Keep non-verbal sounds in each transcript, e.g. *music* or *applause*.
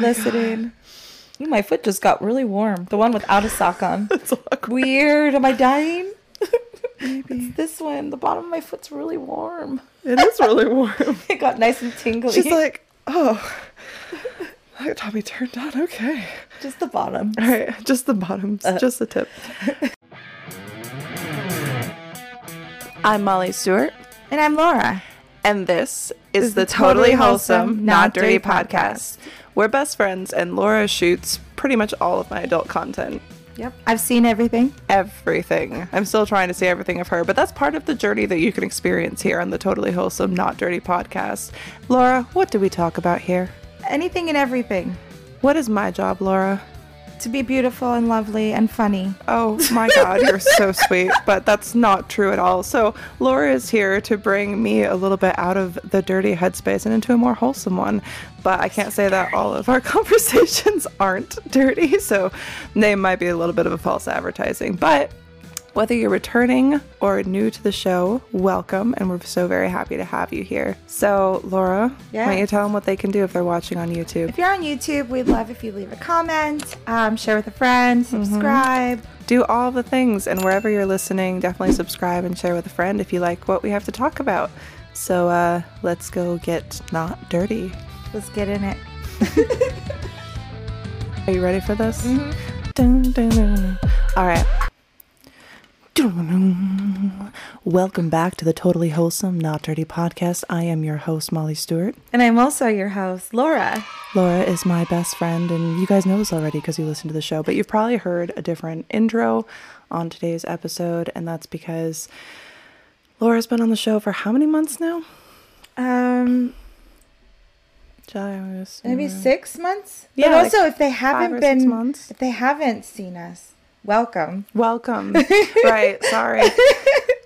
*sighs* listening. Ooh, my foot just got really warm. The one without a sock on. *laughs* It's awkward. Weird. Am I dying? *laughs* Maybe. It's this one. The bottom of my foot's really warm. It is really *laughs* warm. It got nice and tingly. She's like, oh, that got me turned on. Okay. just the bottom. All right, just the bottoms, Uh. just the tip. I'm Molly Stewart, And I'm Laura. and this is the Totally Wholesome, Not Dirty podcast. We're best friends, and Laura shoots pretty much all of my adult content. Yep. I've seen everything. Everything. I'm still trying to see everything of her, but that's part of the journey that you can experience here on the Totally Wholesome, Not Dirty podcast. Laura, what do we talk about here? Anything and everything. What is my job, Laura? To be beautiful and lovely and funny. Oh my God, you're so *laughs* sweet. But that's not true at all. So, Laura is here to bring me a little bit out of the dirty headspace and into a more wholesome one. But I can't say that all of our *laughs* conversations aren't dirty. So, they might be a little bit of a false advertising. But whether you're returning or new to the show, welcome. And we're so very happy to have you here. So, Laura, yeah. why don't you tell them what they can do if they're watching on YouTube? If you're on YouTube, we'd love if you leave a comment, um, share with a friend, subscribe. do all the things and wherever you're listening definitely subscribe and share with a friend if you like what we have to talk about so uh let's go get not dirty Let's get in it. *laughs* are you ready for this Dun, dun, dun. all right. Welcome back to the totally wholesome not dirty podcast i am your host molly stewart And I'm also your host, Laura. Laura is my best friend, and you guys know this already because you listen to the show, but you've probably heard a different intro on today's episode, and that's because Laura's been on the show for how many months now? Um, maybe uh, six months. Yeah, but like also, if they haven't been, months. if they haven't seen us, welcome. Welcome. *laughs* right, sorry.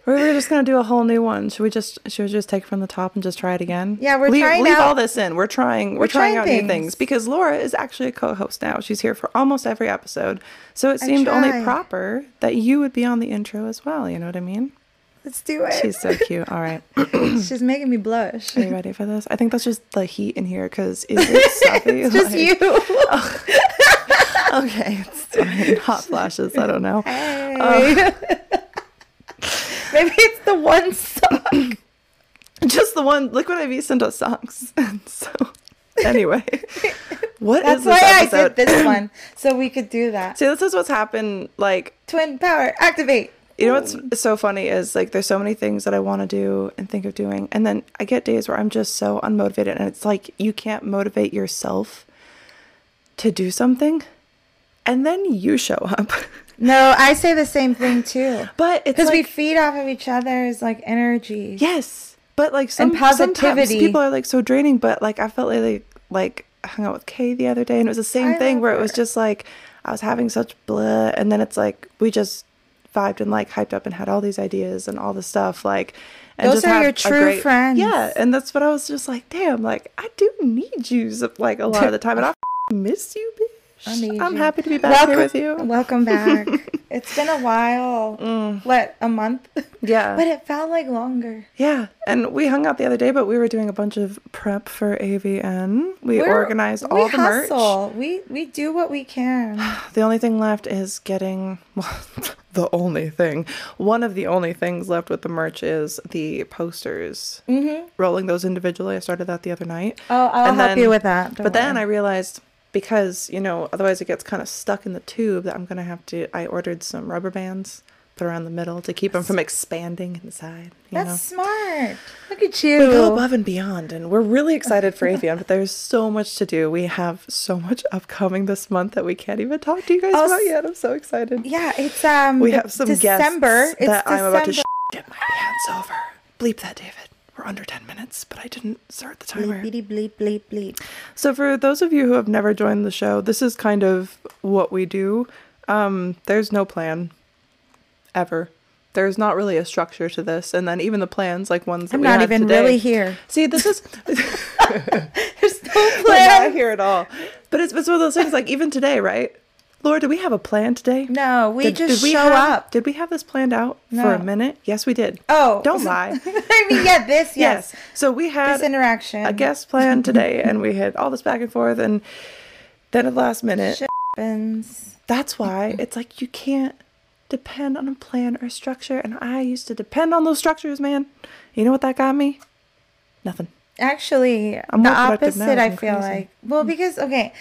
We were just gonna do a whole new one. Should we just should we just take it from the top and just try it again? Yeah, we're leave, trying leave out- all this in. We're trying. We're, We're trying, trying out new things. because Laura is actually a co-host now. She's here for almost every episode, so it seemed only proper that you would be on the intro as well. You know what I mean? Let's do it. She's so cute. All right, *coughs* She's making me blush. are you ready for this? I think that's just the heat in here because is it *laughs* stuffy? It's just Like- you. *laughs* Okay, it's fine. Hot flashes. I don't know. Hey. Uh, *laughs* Maybe it's the one song. *coughs* Just the one. Look what I've sent us songs. And so, anyway, *laughs* what is That's this why I episode? did this *coughs* one, so we could do that. See, this is what's happened. Like, Twin power, activate. you know what's so funny is like there's so many things that I want to do and think of doing, and then I get days where I'm just so unmotivated, and it's like you can't motivate yourself to do something, and then you show up. *laughs* No, I say the same thing too. But it's Because we feed off of each other's like energy. Yes, but like some And sometimes positivity. people are like so draining. But like I felt like like hung out with Kay the other day, and it was the same I thing where it was just like I was having such blah, and then it's like we just vibed and like hyped up and had all these ideas and all this stuff like. And Those just are your true friends. Yeah, and that's what I was just like, damn, like I do need you like a lot of the time, and I *laughs* miss you, bitch. I'm happy to be back here with you. Welcome back. *laughs* it's been a while. Mm. What, a month? Yeah. but it felt like longer. Yeah, and we hung out the other day, but we were doing a bunch of prep for AVN. We We're- organized all we the merch. We we do what we can. *sighs* The only thing left is getting well, *laughs* the only thing. One of the only things left with the merch is the posters. Mm-hmm. Rolling those individually. I started that the other night. Oh, I'll And help then- you with that. but then I realized because you know otherwise it gets kind of stuck in the tube that I'm gonna have to. I ordered some rubber bands, put around the middle to keep them from expanding inside. You That's know. smart. Look at you. We go above and beyond, and we're really excited for AVN, but there's so much to do. We have so much upcoming this month that we can't even talk to you guys Oh, about s- yet. I'm so excited. Yeah, it's um. We have some December. guests It's that I'm about to sh- get my pants over. Bleep that, David. We're under 10 minutes, but I didn't start the timer. Bleepity bleep bleep bleep. So, for those of you who have never joined the show, this is kind of what we do. Um, there's no plan ever. There's not really a structure to this, and then even the plans, like ones that I'm we not even today- really here. See, this is *laughs* *laughs* There's no We're not plan. here at all. But it's, it's one of those things. Like even today, right? Laura, did we have a plan today? No, we Did- just did we show have- up. Did we have this planned out for a minute? Yes, we did. Oh, Don't *laughs* lie. I mean, yeah, this yes, So we had this interaction. a guest plan today, and we had all this back and forth, and Then at the last minute, Shit happens. that's why it's like you can't depend on a plan or a structure. And I used to depend on those structures, man. You know what that got me? Nothing. Actually, I'm the productive now opposite. I feel crazy. like. Well, mm. because okay,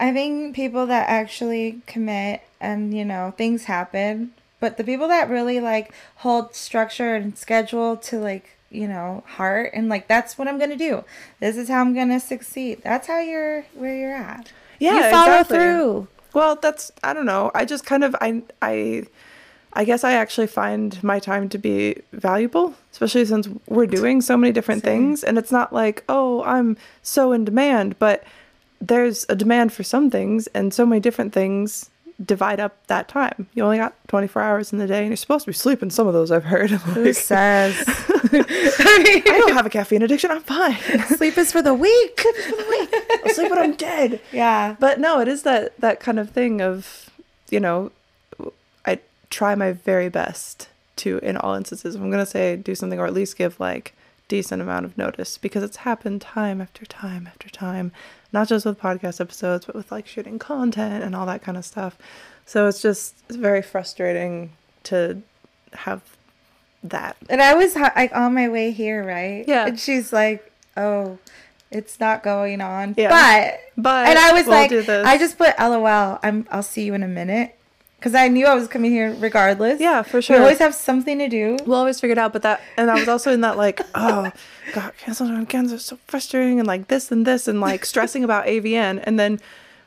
I think people that actually commit and you know things happen, but the people that really like hold structure and schedule to like you know heart and like that's what I'm gonna do. This is how I'm gonna succeed. That's how you're where you're at. Yeah, you follow exactly. through. Well, that's I don't know. I just kind of I I I guess I actually find my time to be valuable, especially since we're doing so many different Same. things and it's not like, "Oh, I'm so in demand," but there's a demand for some things and so many different things divide up that time. You only got 24 hours in the day and you're supposed to be sleeping some of those I've heard. *laughs* Who says *laughs* I don't have a caffeine addiction. I'm fine. *laughs* sleep is for the weak? I'll sleep when I'm dead. yeah. But no, it is that that kind of thing of, you know, I try my very best to, in all instances, I'm gonna say do something or at least give like decent amount of notice because it's happened time after time after time, not just with podcast episodes, but with like shooting content and all that kind of stuff. So it's just it's very frustrating to have that. And I was like on my way here, right? Yeah. And she's like, "Oh, it's not going on." Yeah. But But and I was we'll like. I just put LOL. I'm. I'll see you in a minute, because I knew I was coming here regardless. Yeah, for sure. We always have something to do. We'll always figure it out, but that, and I was also in that like, *laughs* oh, God, canceled on are so frustrating, and like this and this, and like stressing about AVN, and then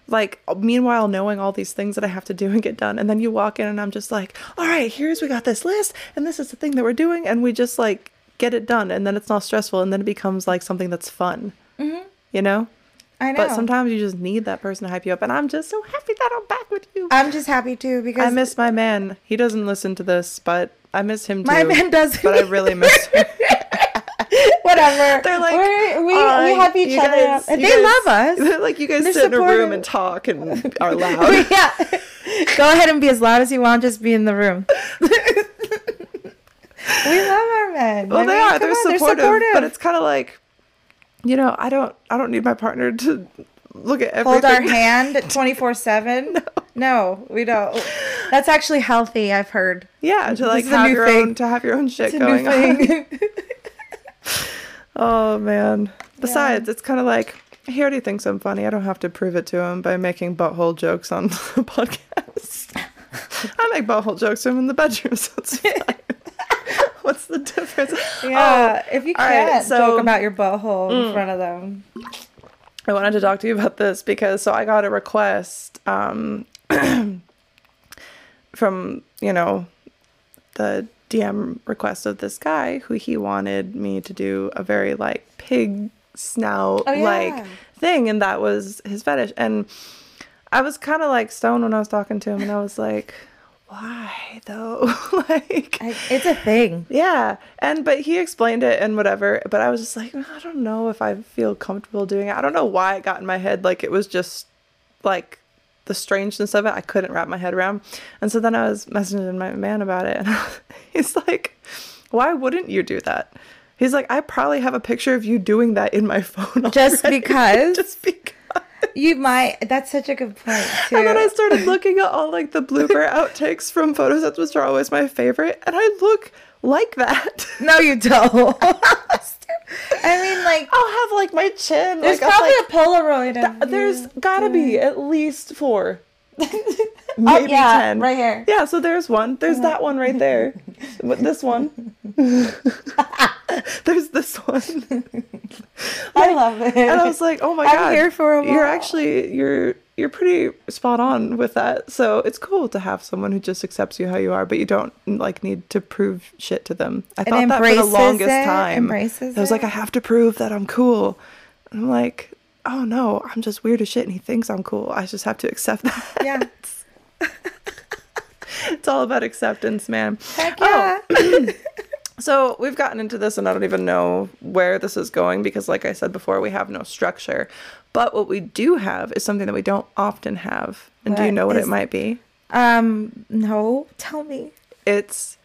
like meanwhile knowing all these things that I have to do and get done, and then you walk in and I'm just like, all right, here's we got this list, and this is the thing that we're doing, and we just like get it done, and then it's not stressful, and then it becomes like something that's fun, mm-hmm. you know. I know. But sometimes you just need that person to hype you up, and I'm just so happy that I'm back with you. I'm just happy too because I miss my man. He doesn't listen to this, but I miss him too. My man does. But I really miss *laughs* him. whatever. *laughs* They're like, We're, we "Uh, we have each other, guys- and they guys- love us. *laughs* They're like you guys They're sit in a room and talk and are loud. yeah. Go ahead and be as loud as you want. Just be in the room. we love our men. well, I they mean, are. They're, on, supportive, but it's kind of like, you know, I don't. I don't need my partner to look at everything. hold our hand *laughs* 24 7 no we don't that's actually healthy i've heard Yeah, to like have new your thing. own to have your own shit it's going on. *laughs* *laughs* Oh man. Besides, it's kind of like he already thinks I'm funny. I don't have to prove it to him by making butthole jokes on the podcast. I make butthole jokes to him in the bedroom, so it's fine. What's the difference? *laughs* yeah if you can't so- joke about your butthole in front of them I wanted to talk to you about this because so I got a request um, *clears throat* from you know the DM request of this guy who he wanted me to do a very like pig snout Oh, yeah. like thing, and that was his fetish. And I was kind of like stoned when I was talking to him, and I was like, why though? *laughs* like. I, it's a thing Yeah, and but he explained it and whatever, but I was just like, I don't know if I feel comfortable doing it. I don't know why it got in my head like it was just like the strangeness of it. I couldn't wrap my head around. And so then I was messaging my man about it and *laughs* he's like, "Why wouldn't you do that?" He's like, "I probably have a picture of you doing that in my phone Just *laughs* because? just because. You might that's such a good point too And then I started looking at all like the blooper *laughs* outtakes from photo sets, which are always my favorite, and I look like that. no you *laughs* don't i mean like I'll have like my chin. there's like, probably like, a polaroid of there's gotta be at least four, oh maybe yeah ten. right here Yeah, so there's one. There's that one right there. *laughs* With this one. *laughs* there's this one. i love it And I was like, oh my I'm god. here for a You're actually you're you're pretty spot on with that. So it's cool to have someone who just accepts you how you are, but you don't like need to prove shit to them. I thought that for the longest it, time. embraces I was like. I have to prove that I'm cool. And I'm like, oh no, I'm just weird as shit and he thinks I'm cool. I just have to accept that. yeah *laughs* it's all about acceptance, man. heck Oh, *clears throat* So we've gotten into this, and I don't even know where this is going because, like I said before, we have no structure. But what we do have is something that we don't often have. And do you know what is- it might be? Um, no, tell me. It's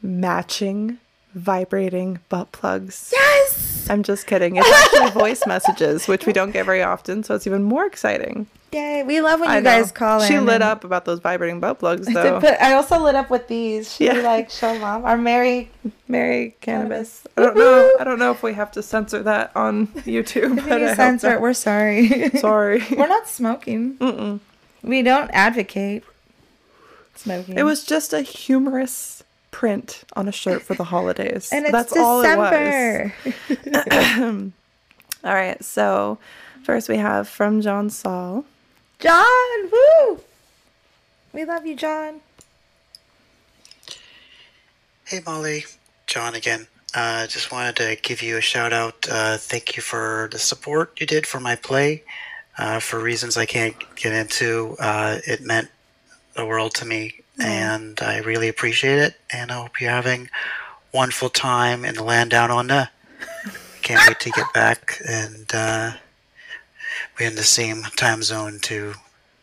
matching vibrating butt plugs. Yes. I'm just kidding. It's actually voice messages, which we don't get very often, so it's even more exciting. Yay! We love when I you know. guys call in. She lit and- up about those vibrating butt plugs, I *laughs* though. put- I also lit up with these. We Yeah. like show mom. Our Mary. Mary cannabis. Cannabis. I don't know. I don't know if we have to censor that on YouTube. If I you censor it, we're sorry. *laughs* Sorry. we're not smoking. Mm-mm. We don't advocate smoking. It was just a humorous print on a shirt for the holidays. and it's That's all it was. December. *laughs* All right. So first we have from John Saul. John, woo! We love you, John. Hey Molly, John again. Uh, just wanted to give you a shout out. Uh, thank you for the support you did for my play. Uh, for reasons I can't get into, uh, it meant the world to me, and I really appreciate it. And I hope you're having wonderful time in the land down under. *laughs* Can't wait to get back, and uh, we're in the same time zone to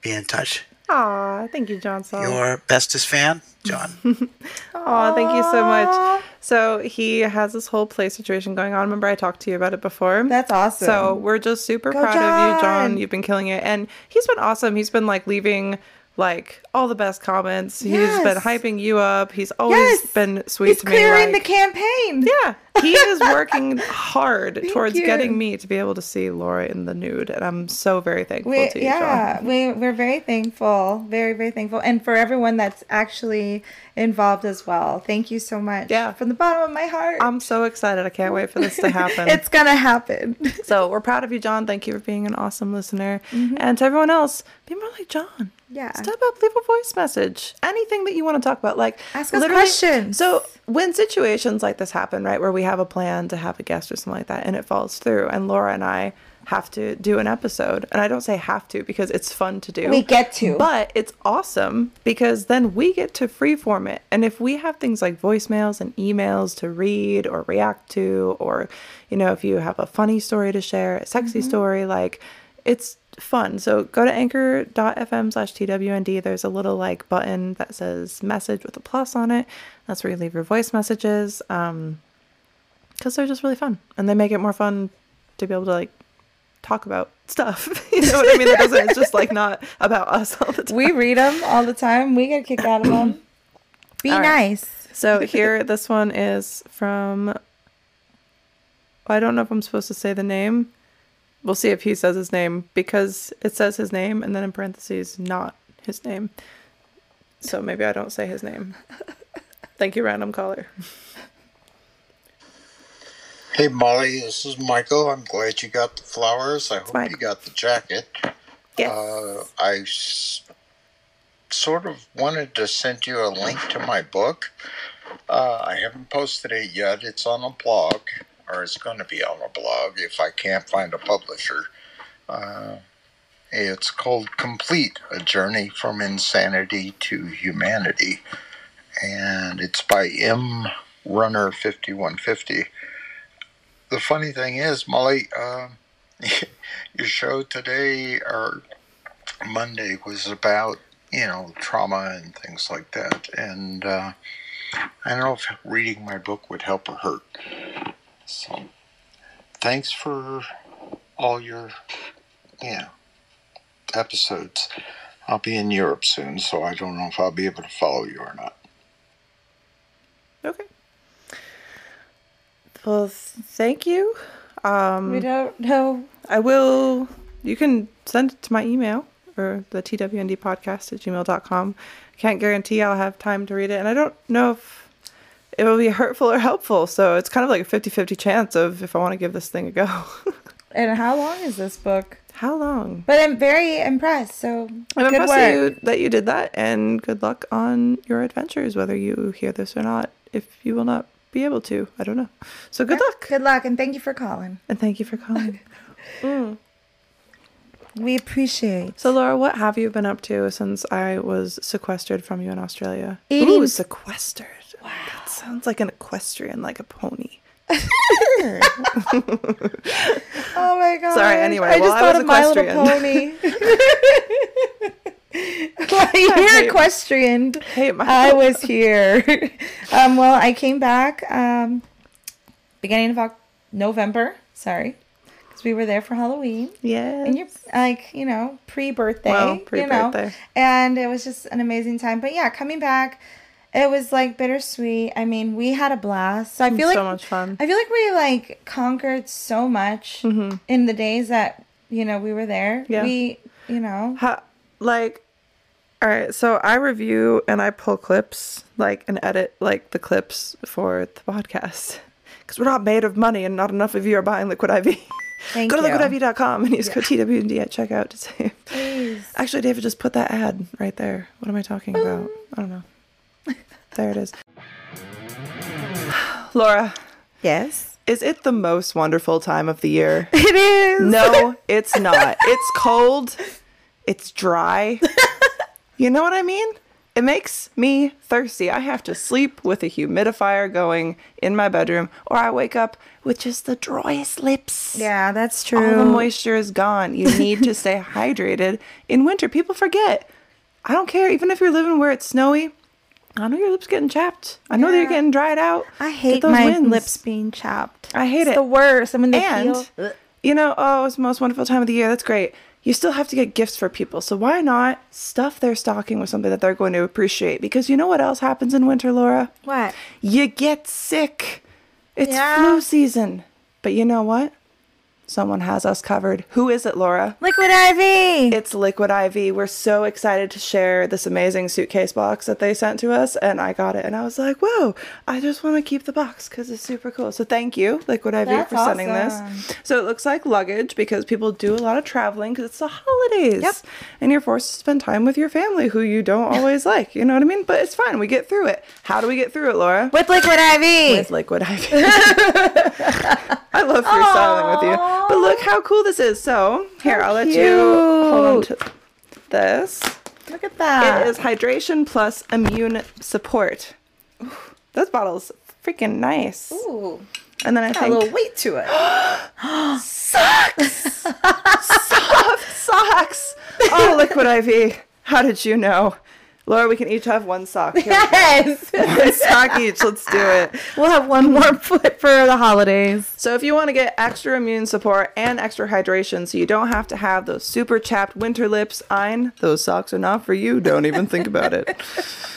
be in touch. Aw, thank you, John Saul. Your bestest fan, John. *laughs* Aw, thank you so much. So he has this whole play situation going on. Remember I talked to you about it before? That's awesome. So we're just super Go, proud of you, John. John. You've been killing it. And he's been awesome. He's been like leaving like all the best comments. He's been hyping you up. He's always Yes. been sweet He's to me. clearing like- the campaign. Yeah, he *laughs* is working hard towards you. getting me to be able to see Laura in the nude, and I'm so very thankful We, to you, yeah, John. we we're very thankful, very very thankful, and for everyone that's actually involved as well. Thank you so much. Yeah. from the bottom of my heart. I'm so excited. I can't wait for this to *laughs* happen. it's gonna happen. so we're proud of you, John. Thank you for being an awesome listener, mm-hmm. and to everyone else, be more like John. Yeah. Step up, leave a voice message. Anything that you want to talk about. Like Ask us questions. So when situations like this happen, right, where we have a plan to have a guest or something like that and it falls through and Laura and I have to do an episode. And I don't say have to because it's fun to do. We get to. But it's awesome because then we get to freeform it. And if we have things like voicemails and emails to read or react to, or, you know, if you have a funny story to share, a sexy Mm-hmm. story, like it's fun. So go to anchor.fm slash TWND. There's a little like button that says message with a plus on it. That's where you leave your voice messages. Um, because they're just really fun and they make it more fun to be able to like talk about stuff. *laughs* you know what I mean? That doesn't, it's just like not about us all the time. we read them all the time. We get kicked out of them. Be right. nice. So here, this one is from. I don't know if I'm supposed to say the name. We'll see if he says his name because it says his name and then in parentheses, not his name. So maybe I don't say his name. *laughs* Thank you, random caller. Hey Molly, this is Michael. I'm glad you got the flowers. I hope Mike. you got the jacket. Yes. Uh, I s- sort of wanted to send you a link to my book. Uh, I haven't posted it yet. It's on a blog, or it's going to be on a blog if I can't find a publisher. Uh, it's called Complete A Journey from Insanity to Humanity. And it's by M. Runner 5150 the funny thing is, Molly, um, *laughs* your show today or Monday was about you know trauma and things like that, and uh, I don't know if reading my book would help or hurt. So, thanks for all your yeah episodes. I'll be in Europe soon, so I don't know if I'll be able to follow you or not. Okay. Well, thank you. Um, We don't know. I will. You can send it to my email or the TWND podcast at gmail.com. Can't guarantee I'll have time to read it. And I don't know if it will be hurtful or helpful. So it's kind of like a 50 50 chance of if I want to give this thing a go. *laughs* And how long is this book? How long? But I'm very impressed. So I'm good impressed work. that you, that you did that. And good luck on your adventures, whether you hear this or not. If you will not be able to, I don't know. So good luck. Good luck, and thank you for calling. And thank you for calling. *laughs* Mm. We appreciate. So, Laura, what have you been up to since I was sequestered from you in Australia? Eating- Ooh, sequestered. Wow. Sounds like an equestrian, like a pony. *laughs* Oh my god. *laughs* Sorry, anyway, I well, just I thought was of My Little equestrian. Pony. *laughs* You're equestrian. Hey, my I was here. um, well, I came back um, beginning of November. Sorry, because we were there for Halloween. Yeah. And you're like, you know, pre birthday. Well, pre-birthday. know? And it was just an amazing time. But yeah, coming back, it was like bittersweet. I mean, we had a blast. So I feel like so much fun. I feel like we like conquered so much in the days that, you know, we were there. Mm-hmm. Yeah. We, you know, Ha, like, all right. So I review and I pull clips, like, and edit like the clips for the podcast because we're not made of money and not enough of you are buying Liquid IV. Thank Go to you. liquidiv.com and use code TWD at checkout to save. please. Actually, David, just put that ad right there. What am I talking about? I don't know. *laughs* There it is. *sighs* Laura, Yes. is it the most wonderful time of the year? *laughs* It is. No, *laughs* it's not. It's cold. It's dry. You know what I mean? It makes me thirsty. I have to sleep with a humidifier going in my bedroom, or I wake up with just the driest lips. Yeah, that's true. All the moisture is gone. You need to stay hydrated in winter. People forget. I don't care, even if you're living where it's snowy. I know your lips getting chapped. I know they're getting dried out. I hate those my wins. lips being chapped. I hate it's it. the worst. I mean, they And you know, oh, it's the most wonderful time of the year. That's great. You still have to get gifts for people. So why not stuff their stocking with something that they're going to appreciate? Because you know what else happens in winter, Laura? What? You get sick. It's Yeah. flu season. But you know what? Someone has us covered. Who is it, Laura? Liquid IV. It's Liquid IV. We're so excited to share this amazing suitcase box that they sent to us, and I got it, and I was like, "Whoa! I just want to keep the box because it's super cool." So thank you, Liquid IV, That's for sending awesome. this. So it looks like luggage because people do a lot of traveling because it's the holidays, Yep. and you're forced to spend time with your family who you don't *laughs* always like. You know what I mean? But it's fine. We get through it. How do we get through it, Laura? With Liquid IV. with liquid IV. *laughs* I love freestyling with you. But look oh. how cool this is. So, here, I'll let you hold on to this. Look at that. It is hydration plus immune support. Ooh, Those bottles freaking nice. Ooh, And then I got a little weight to it. *gasps* socks. Soft *laughs* socks. Oh, liquid IV. How did you know? Laura, we can each have one sock. Here yes. *laughs* One sock each. Let's do it. we'll have one more *laughs* foot for the holidays. So if you want to get extra immune support and extra hydration so you don't have to have those super chapped winter lips, Ein, those socks are not for you. Don't even think about it. *laughs*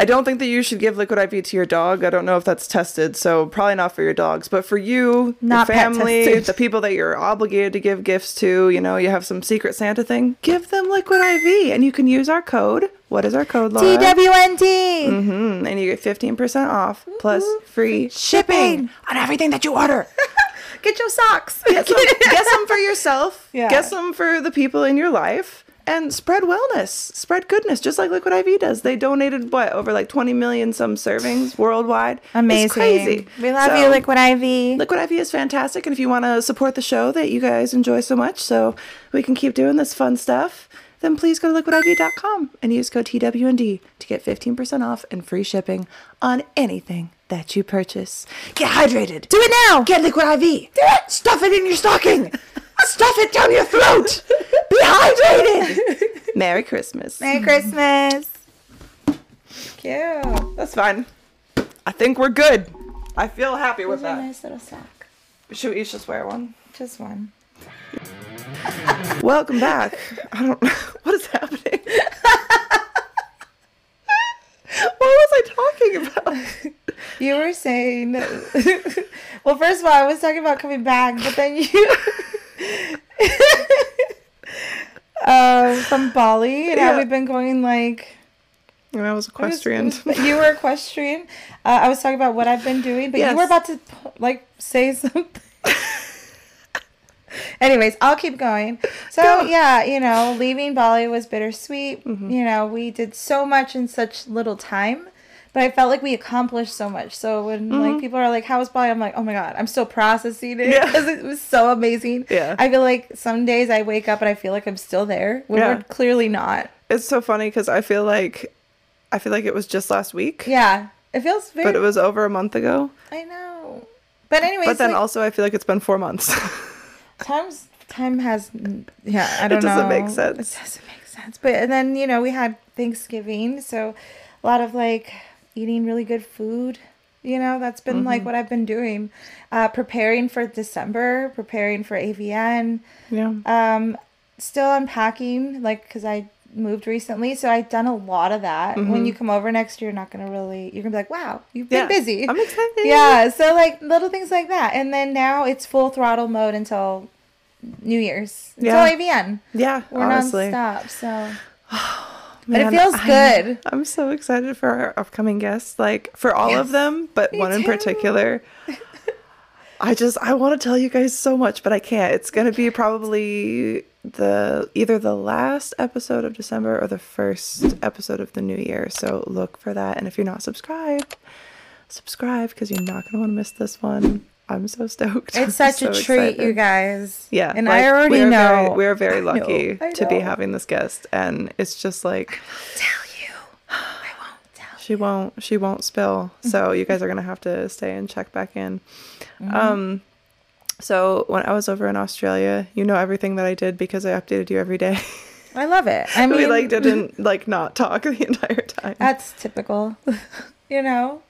I don't think that you should give liquid IV to your dog. I don't know if that's tested, so probably not for your dogs. But for you, Not your family, the people that you're obligated to give gifts to, you know, you have some secret Santa thing, give them liquid IV. And you can use our code. What is our code, Laura? TWND. Mm, and you get 15% off plus free shipping on everything that you order. *laughs* Get your socks. Get some, get some for yourself. *laughs* Yeah. Get some for the people in your life. And spread wellness, spread goodness, just like Liquid IV does. They donated what over like 20 million some servings worldwide. Amazing. It's crazy. We love So, you, Liquid IV. Liquid IV is fantastic, and if you want to support the show that you guys enjoy so much, so we can keep doing this fun stuff, then please go to liquidiv.com and use code TWND to get 15% off and free shipping on anything that you purchase. Get hydrated. Do it now. Get Liquid IV. Do it. Stuff it in your stocking. *laughs* Stuff it down your throat. Be hydrated. Merry Christmas. Merry Christmas. Cute. That's fine. I think we're good. I feel happy with that. nice little sock. Should we each just wear one? Just one. Welcome back. I don't know *laughs* what is happening. *laughs* what was I talking about? *laughs* You were saying, well, first of all, I was talking about coming back, but then you, um, from Bali, and how Yeah. we've been going like And I was equestrian. *laughs* it was- you were equestrian. Uh, I was talking about what I've been doing, but Yes. you were about to like say something. *laughs* Anyways, I'll keep going. So Go. yeah, you know, leaving Bali was bittersweet. Mm-hmm. You know, we did so much in such little time, but I felt like we accomplished so much. So when like people are like, "How was Bali?" I'm like, "Oh my god, I'm still processing it Mm-hmm. Yeah. *laughs* because it was so amazing." Yeah. I feel like some days I wake up and I feel like I'm still there when Yeah. we're clearly not. It's so funny because I feel like I feel like it was just last week. Yeah, it feels very. But it was over a month ago. I know. But anyways, But then like, also I feel like it's been four months. *laughs* times time has yeah, I don't know. It doesn't make sense. It doesn't make sense. But and then, you know, we had Thanksgiving, so a lot of like eating really good food. You know, that's been like what I've been doing. Uh, preparing for December, preparing for AVN, Yeah. um, still unpacking, like, because I moved recently. So I've done a lot of that. When you come over next year, you're not going to really, you're going to be like, wow, you've been yeah. busy. I'm excited. Yeah, so like little things like that. And then now it's full throttle mode until New Year's. Yeah. Until AVN. Yeah. We're honestly. nonstop. So *sighs* *sighs* *sighs* But it feels I'm- good. I'm so excited for our upcoming guests, like for all of them, but one in particular. *laughs* I just I want to tell you guys so much, but I can't. It's gonna be probably the either the last episode of December or the first episode of the new year. So look for that. And if you're not subscribed, subscribe because you're not gonna want to miss this one. I'm so stoked. *laughs* It's such so a treat, excited. you guys. Yeah, And like, I already we're know. Very, we're very I know, lucky I to be having this guest, and it's just like tell you. I won't tell she won't she won't spill. So you guys are gonna have to stay and check back in. Mm-hmm. Um, so when I was over in Australia, you know everything that I did because I updated you every day. I love it. *laughs* I mean, we like didn't *laughs* like not talk the entire time. that's typical. you know,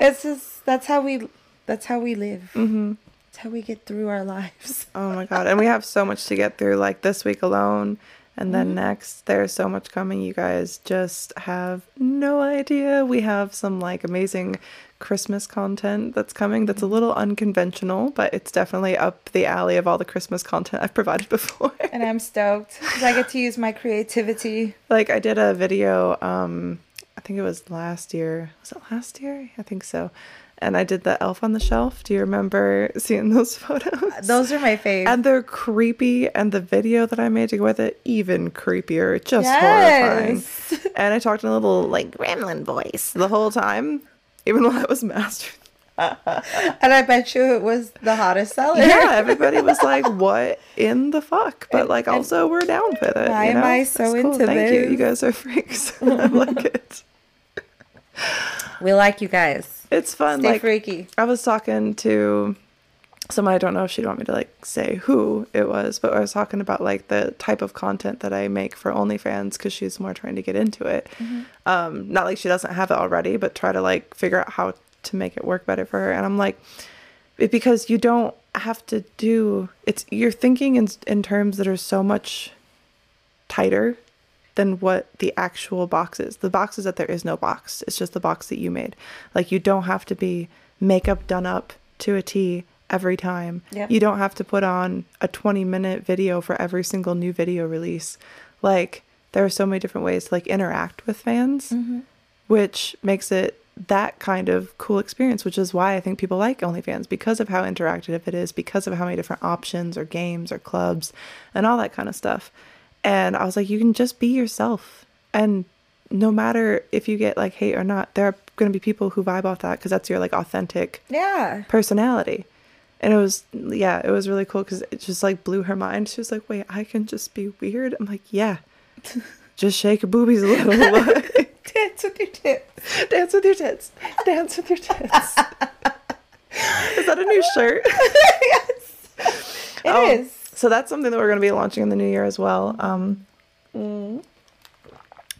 it's just that's how we that's how we live. Mm-hmm. That's how we get through our lives. *laughs* Oh my god. And we have so much to get through like this week alone and then next there's so much coming. You guys just have no idea. We have some like amazing Christmas content that's coming that's a little unconventional, but it's definitely up the alley of all the Christmas content I've *laughs* provided before. And I'm stoked because I get to use my creativity. like I did a video um I think it was last year. Was it last year? I think so. And I did the elf on the shelf. Do you remember *laughs* seeing those photos? Uh, those are my fave. and they're creepy and the video that i made to go with it even creepier just Yes. horrifying and i talked in a little like gremlin voice the whole time even while i was mastered *laughs* and I bet you it was the hottest seller. yeah everybody was *laughs* like what in the fuck but like also we're down with it Why you am? I so cool. into thank you you guys are freaks i like it We like you guys. It's fun Stay like freaky. I was talking to someone I don't know if she'd want me to like say who it was, but I was talking about like the type of content that I make for OnlyFans because she's more trying to get into it. Um, not like she doesn't have it already, but try to like figure out how to make it work better for her. And I'm like, it, because you don't have to do it's you're thinking in in terms that are so much tighter than what the actual box is. The box is that there is no box. It's just the box that you made. Like you don't have to be makeup done up to a T every time. Yep. You don't have to put on a 20 minute video for every single new video release. Like there are so many different ways to like interact with fans, mm-hmm. which makes it that kind of cool experience, which is why I think people like OnlyFans because of how interactive it is, because of how many different options or games or clubs and all that kind of stuff. And I was like, you can just be yourself. And no matter if you get like hate or not, there are going to be people who vibe off that because that's your like authentic Yeah. personality. And it was, yeah, it was really cool because it just like blew her mind. She was like, wait, I can just be weird? I'm like, yeah, *laughs* just shake your boobies a little. *laughs* Dance with your tits. Dance with your tits. Dance with your tits. *laughs* is that a new shirt? It Oh, is. So that's something that we're going to be launching in the new year as well. Um,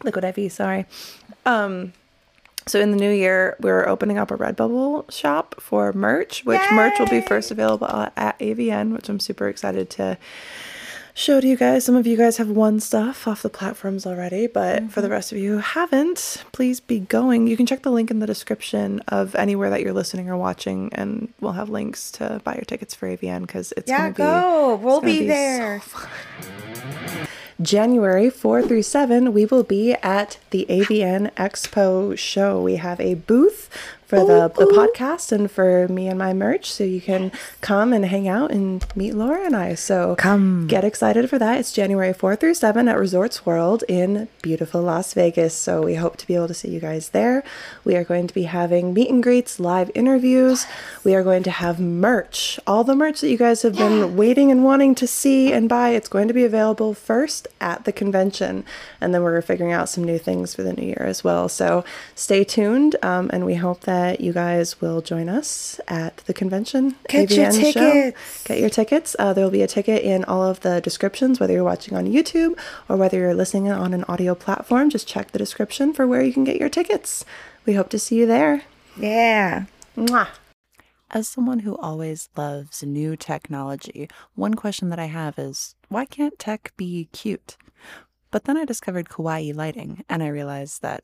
Liquid IV, sorry. Um, so in the new year, we're opening up a Redbubble shop for merch, which merch will be first available at AVN, which I'm super excited to show to you guys. Some of you guys have won stuff off the platforms already, but for the mm-hmm. rest of you who haven't, please be going. You can check the link in the description of anywhere that you're listening or watching, and we'll have links to buy your tickets for AVN because it's Yeah, going to be go. We'll gonna be, be so there. January 4 through 7, we will be at the AVN Expo show. We have a booth for the, the podcast and for me and my merch, so you can come and hang out and meet Laura and I. So Come. get excited for that. It's January 4 through 7 at Resorts World in beautiful Las Vegas. So we hope to be able to see you guys there. We are going to be having meet and greets, live interviews. We are going to have merch. All the merch that you guys have been waiting and wanting to see and buy, it's going to be available first at the convention. And then we're figuring out some new things for the new year as well. So stay tuned. Um, and we hope that you guys will join us at the convention. Get your AVN show. tickets. Get your tickets. Uh, there will be a ticket in all of the descriptions, whether you're watching on YouTube or whether you're listening on an audio platform. Just check the description for where you can get your tickets. We hope to see you there. Yeah. Mwah. As someone who always loves new technology, one question that I have is why can't tech be cute? But then I discovered kawaii lighting and I realized that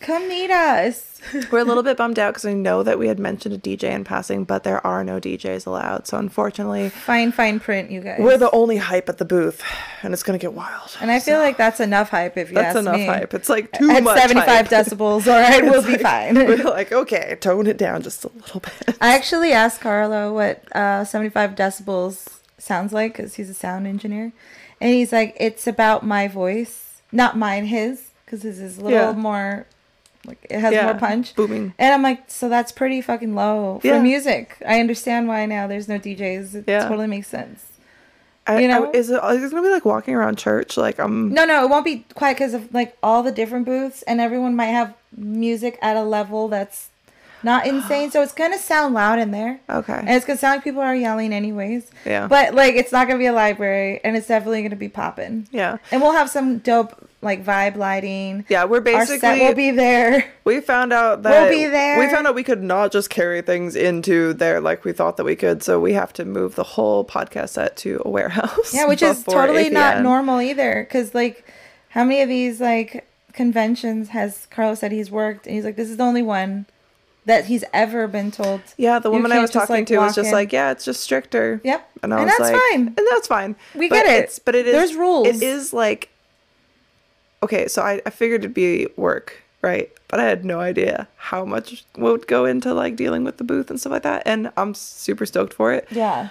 Come meet us. We're a little bit bummed out because I know that we had mentioned a DJ in passing, but there are no DJs allowed. So unfortunately, Fine, fine print, you guys. we're the only hype at the booth, and it's gonna get wild. and I feel like that's enough hype if you That's ask enough me. hype. It's like too At much. 75 hype. *laughs* decibels, all right, we'll It's be fine. We're like, okay, tone it down just a little bit. I actually asked Carlo what uh, 75 decibels sounds like because he's a sound engineer. And he's like, it's about my voice, not mine, his, because his is a little Yeah. more, like, it has Yeah, more punch. booming. And I'm like, so that's pretty fucking low for Yeah. music. I understand why now there's no DJs. It Yeah. totally makes sense. I, You I- know? is it? Is it gonna be like walking around church? Like I'm. No, no, it won't be quiet because of like all the different booths, and everyone might have music at a level that's not insane. So it's gonna sound loud in there. Okay. And it's gonna sound like people are yelling anyways. Yeah. But like it's not gonna be a library and it's definitely gonna be popping. yeah. And we'll have some dope like vibe lighting. Yeah, we're basically Our set will be there. we found out that we'll be there. We found out we could not just carry things into there like we thought that we could, so we have to move the whole podcast set to a warehouse. Yeah, which is totally not normal either. Cause like how many of these like conventions has Carlos said he's worked and he's like, This is the only one that he's ever been told. Yeah, the woman I was talking like, to was just in. like, "Yeah, it's just stricter." Yep. and I And that's like, fine. and that's fine. We But get it. it's- but it is There's rules. It is like okay, so I, I figured it'd be work, right? But I had no idea how much would go into like dealing with the booth and stuff like that, and I'm super stoked for it. Yeah.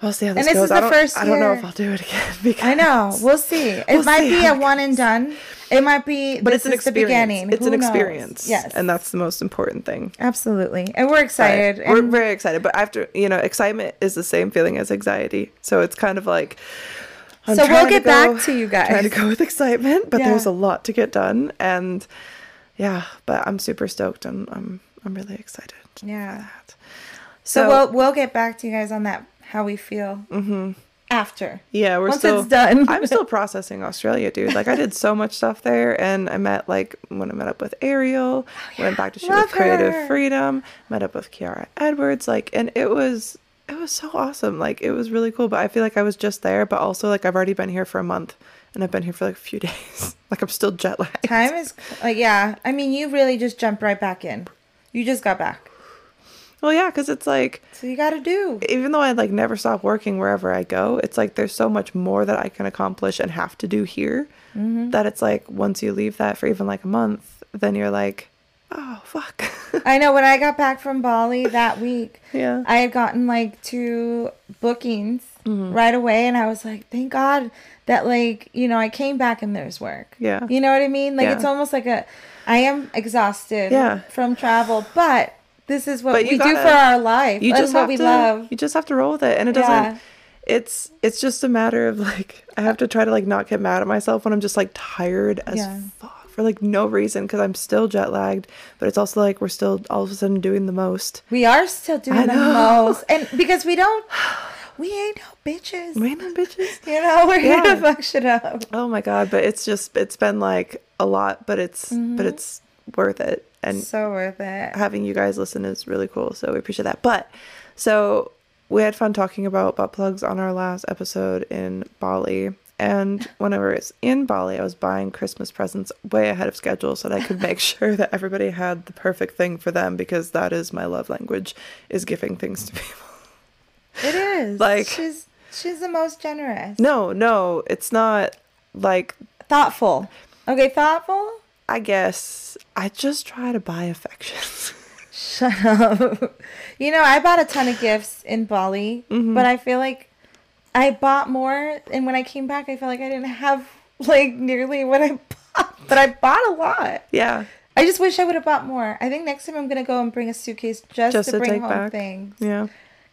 We'll see how this this goes. is I the don't, first I don't know if I'll do it again. *laughs* Because I know. We'll see. It We'll might see be a one and done. It might be. but it's an experience. beginning. It's Who an knows? experience. Yes. and that's the most important thing. absolutely. And we're excited. Right. We're very excited, but after you know, excitement is the same feeling as anxiety. So it's kind of like. I'm So we'll trying to get go- back to you guys. Trying to go with excitement, but Yeah. there's a lot to get done, and yeah, but I'm super stoked. and I'm I'm really excited. Yeah. So, So, we'll we'll get back to you guys on that. How we feel mm-hmm. After. yeah, we're once still it's done. I'm still *laughs* processing Australia, dude. Like I did so much stuff there, and I met like when I met up with Ariel, oh, went back to shoot Love with Creative her. Freedom, met up with Kiara Edwards, like, and it was it was so awesome. Like it was really cool. But I feel like I was just there, but also like I've already been here for a month, and I've been here for like a few *laughs* days. like I'm still jet lagged. Time is like yeah. I mean, you really just jumped right back in. You just got back. Well, yeah, because it's like So you got to do. even though I like never stop working wherever I go, it's like there's so much more that I can accomplish and have to do here Mm-hmm. that it's like once you leave that for even like a month, then you're like, oh fuck. I know when I *laughs* got back from Bali that week, yeah. I had gotten like two bookings Mm-hmm. right away, and I was like, thank God that like you know I came back and there's work. Yeah. You know what I mean? Like Yeah. it's almost like a, I am exhausted. Yeah. From travel, but this is what But we you do gotta- for our life. you just what have we to love. you just have to roll with it and it doesn't Yeah. it's it's just a matter of like I have to try to like not get mad at myself when I'm just like tired as Yeah. fuck for like no reason because I'm still jet lagged, but it's also like we're still all of a sudden doing the most. We are still doing the most, and *laughs* because we don't, we ain't no bitches. We ain't no bitches. *laughs* You know, we're here Yeah. to fuck shit up. Oh my god, but it's just it's been like a lot, but it's but mm-hmm. it's worth it. And so worth it. having you guys listen is really cool, so we appreciate that. But so we had fun talking about butt plugs on our last episode in Bali. And *laughs* whenever it's in Bali, I was buying Christmas presents way ahead of schedule so that I could make *laughs* sure that everybody had the perfect thing for them because that is my love language is giving things to people. It is *laughs* Like- she's she's the most generous. No, no, it's not like Thoughtful. Okay, thoughtful. I guess I just try to buy affection. *laughs* Shut up. You know, I bought a ton of gifts in Bali, Mm-hmm. but I feel like I bought more, and when I came back, I felt like I didn't have like nearly what I *laughs* bought. But I bought a lot. yeah. I just wish I would have bought more. I think next time I'm gonna go and bring a suitcase just, Just to, to bring home back. things. Yeah.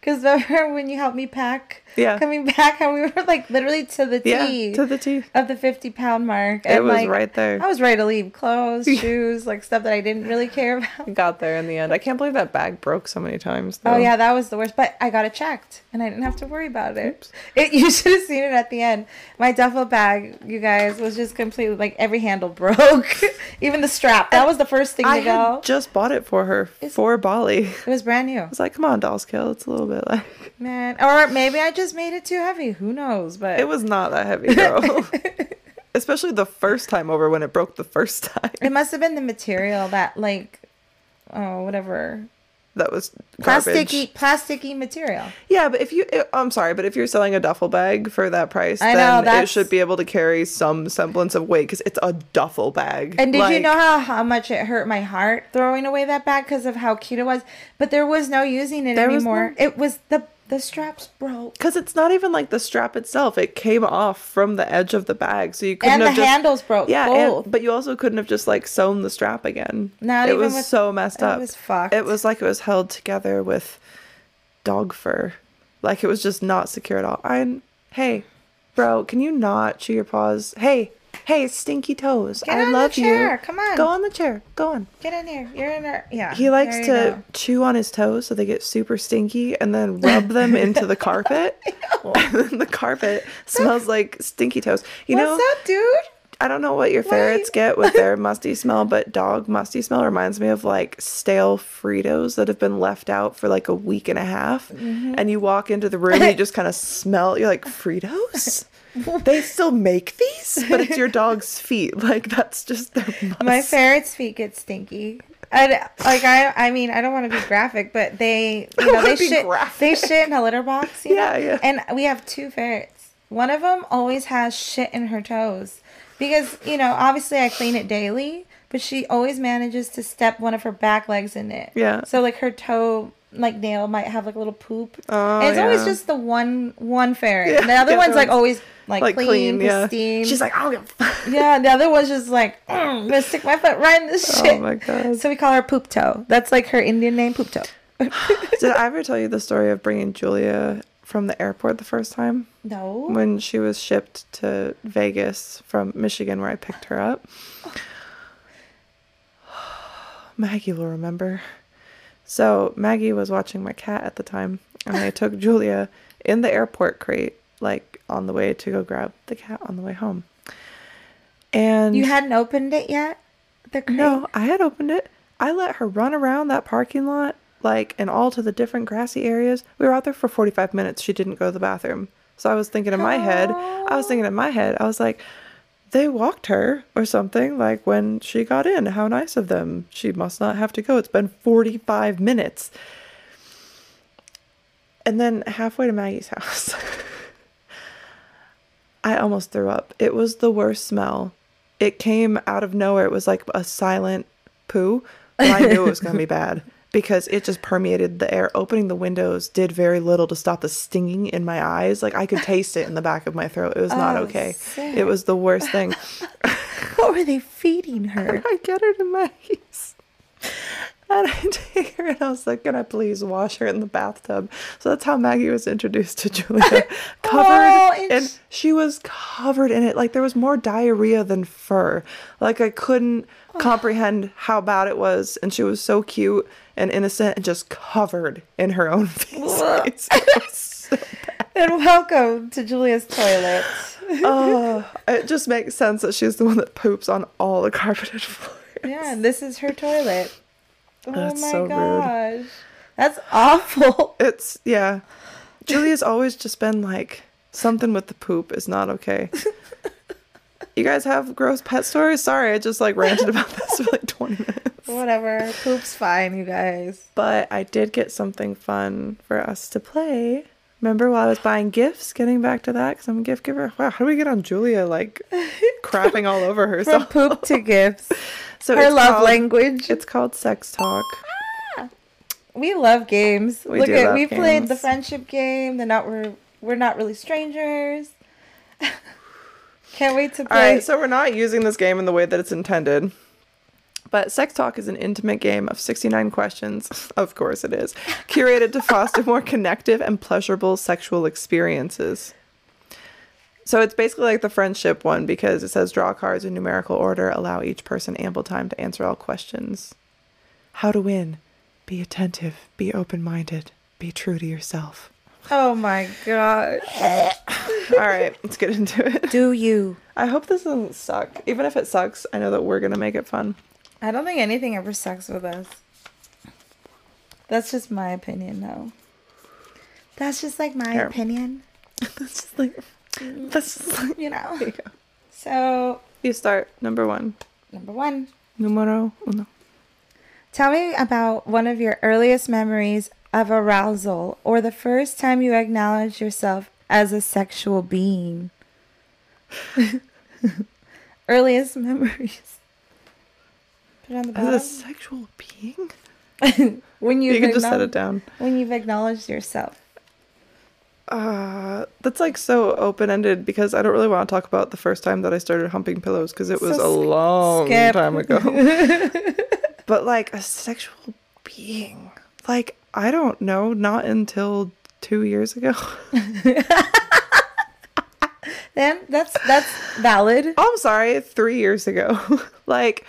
Because remember *laughs* when you helped me pack? Yeah. Coming *laughs* back, and we were like literally to the Yeah. To the T. of the 50 pound mark. It and, was like, right there. I was ready to leave clothes, *laughs* shoes, like stuff that I didn't really care about. Got there in the end. I can't believe that bag broke so many times. Though. Oh yeah, that was the worst. But I got it checked, and I didn't have to worry about it. It you should have seen it at the end. My duffel bag, you guys, was just completely like every handle broke, even the strap. That was the first thing I to go. just bought it for her for Bali. It was brand new, I was like, come on, Dolls Kill. It's a little bit like. man. Or maybe I just made it too heavy. Who knows? But It was not that heavy, girl. *laughs* Especially the first time over when it broke the first *laughs* time. it must have been the material that like, oh whatever, That was garbage. plasticky plasticky material. Yeah, but if you, uh, I'm sorry, but if you're selling a duffel bag for that price, I know, then it that's- should be able to carry some semblance of weight because it's a duffel bag. And did you Like, know how, how much it hurt my heart throwing away that bag because of how cute it was? But there was no using it There was anymore. It was the the straps broke. Because it's not even like the strap itself; it came off from the edge of the bag, so you couldn't have. And the just handles broke. yeah, both. and, but you also couldn't have just like sewn the strap again. Not it was with- so messed up. it was fucked. It was like it was held together with dog fur, like it was just not secure at all. I'm hey, bro, can you not chew your paws? Hey, hey, stinky toes, Get I on the love chair, you. come on. go on the chair. Go on. Get in here. You're in there. Yeah. He likes to go. chew on his toes so they get super stinky and then rub them *laughs* into the carpet. *laughs* *laughs* and then the carpet smells like stinky toes. You What's know, What's up, dude? I don't know what your ferrets get with their musty smell, but dog musty smell reminds me of like stale Fritos that have been left out for like a week and a half. Mm-hmm. And you walk into the room and you just kind of smell, you're like, Fritos? *laughs* they still make these? But it's your dog's *laughs* feet. Like, that's just their must. My ferret's feet get stinky. And like I, I mean, I don't want to be graphic, but they, *laughs* you know, they shit, graphic. they shit in a litter box. You Yeah, know? yeah. And we have two ferrets. One of them always has shit in her toes because you know, obviously, I clean it daily, but she always manages to step one of her back legs in it. Yeah. So like her toe, like nail, might have like a little poop. Oh, and it's always just the one one ferret. Yeah, the other the one's like always like, like clean, clean, yeah. pristine. She's like, oh, *laughs* yeah. Yeah, the other one's just like, "Mm, I'm gonna stick my foot right in this shit. oh my god. So we call her Poop Toe. That's like her Indian name, Poop Toe. *gasps* Did I ever tell you the story of bringing Julia from the airport the first time? No. when she was shipped to Vegas from Michigan, where I picked her up. *sighs* Maggie will remember. So Maggie was watching my cat at the time, and I took *laughs* Julia in the airport crate, like on the way to go grab the cat on the way home. And You hadn't opened it yet? The crate? no, I had opened it. I let her run around that parking lot, like, and all to the different grassy areas. We were out there for 45 minutes. She didn't go to the bathroom. So I was thinking in my head, I was thinking in my head, I was like, they walked her or something, like when she got in. How nice of them. She must not have to go. It's been 45 minutes. And then halfway to Maggie's *laughs* house, I almost threw up. It was the worst smell. It came out of nowhere. It was like a silent poo, I knew it was going to be *laughs* bad because it just permeated the air. Opening the windows did very little to stop the stinging in my eyes. Like I could *laughs* taste it in the back of my throat. It was not Oh, okay. sick. It was the worst thing. *laughs* What were they feeding her? *laughs* I get her to Maggie's. And I *laughs* take her and I was like, Can I please wash her in the bathtub? So that's how Maggie was introduced to Julia. *laughs* covered Oh, and she was covered in it. Like there was more diarrhea than fur. Like I couldn't comprehend how bad it was. And she was so cute and innocent and just covered in her own *laughs* was so and welcome to Julia's toilet. oh, it just makes sense that she's the one that poops on all the carpeted floors. Yeah, and this is her toilet. Oh That's my so rude. gosh. That's awful. *laughs* It's yeah. Julia's always just been like something with the poop is not okay. You guys have gross pet stories? Sorry, I just like ranted about this for like 20 minutes. Whatever. Poop's fine, you guys. But I did get something fun for us to play. Remember while I was buying gifts, getting back to that because I'm a gift giver. Wow, how do we get on Julia like *laughs* crapping all over herself? From poop to gifts. *laughs* So Her love called- language. It's called Sex Talk. Ah, we love games. We Look do at we played the friendship game. The not we're we're not really strangers. *laughs* Can't wait to play. right, so we're not using this game in the way that it's intended. But Sex Talk is an intimate game of 69 questions, *laughs* of course it is, curated to foster *laughs* more connective and pleasurable sexual experiences. So it's basically like the friendship one because it says draw cards in numerical order, allow each person ample time to answer all questions. How to win. Be attentive, be open minded, be true to yourself. Oh my god. *laughs* All right, let's get into it. Do you? I hope this doesn't suck. Even if it sucks, I know that we're going to make it fun. I don't think anything ever sucks with us. That's just my opinion, though. That's just like my Here. opinion, *laughs* That's just like, Mm-hmm. that's *laughs* you know. you. So, You start, number one. number one, Numero uno. tell me about one of your earliest memories of arousal or the first time you acknowledged yourself as a sexual being. *laughs* earliest memories. Put it on the As a sexual being? *laughs* when you've You can just set it down. When you've acknowledged yourself. Uh, that's like so open ended because I don't really want to talk about the first time that I started humping pillows because it was So a long skip. time ago. *laughs* but like a sexual being, like I don't know, not until two years ago. *laughs* Then that's that's valid. Oh, I'm sorry, three years ago. *laughs* like,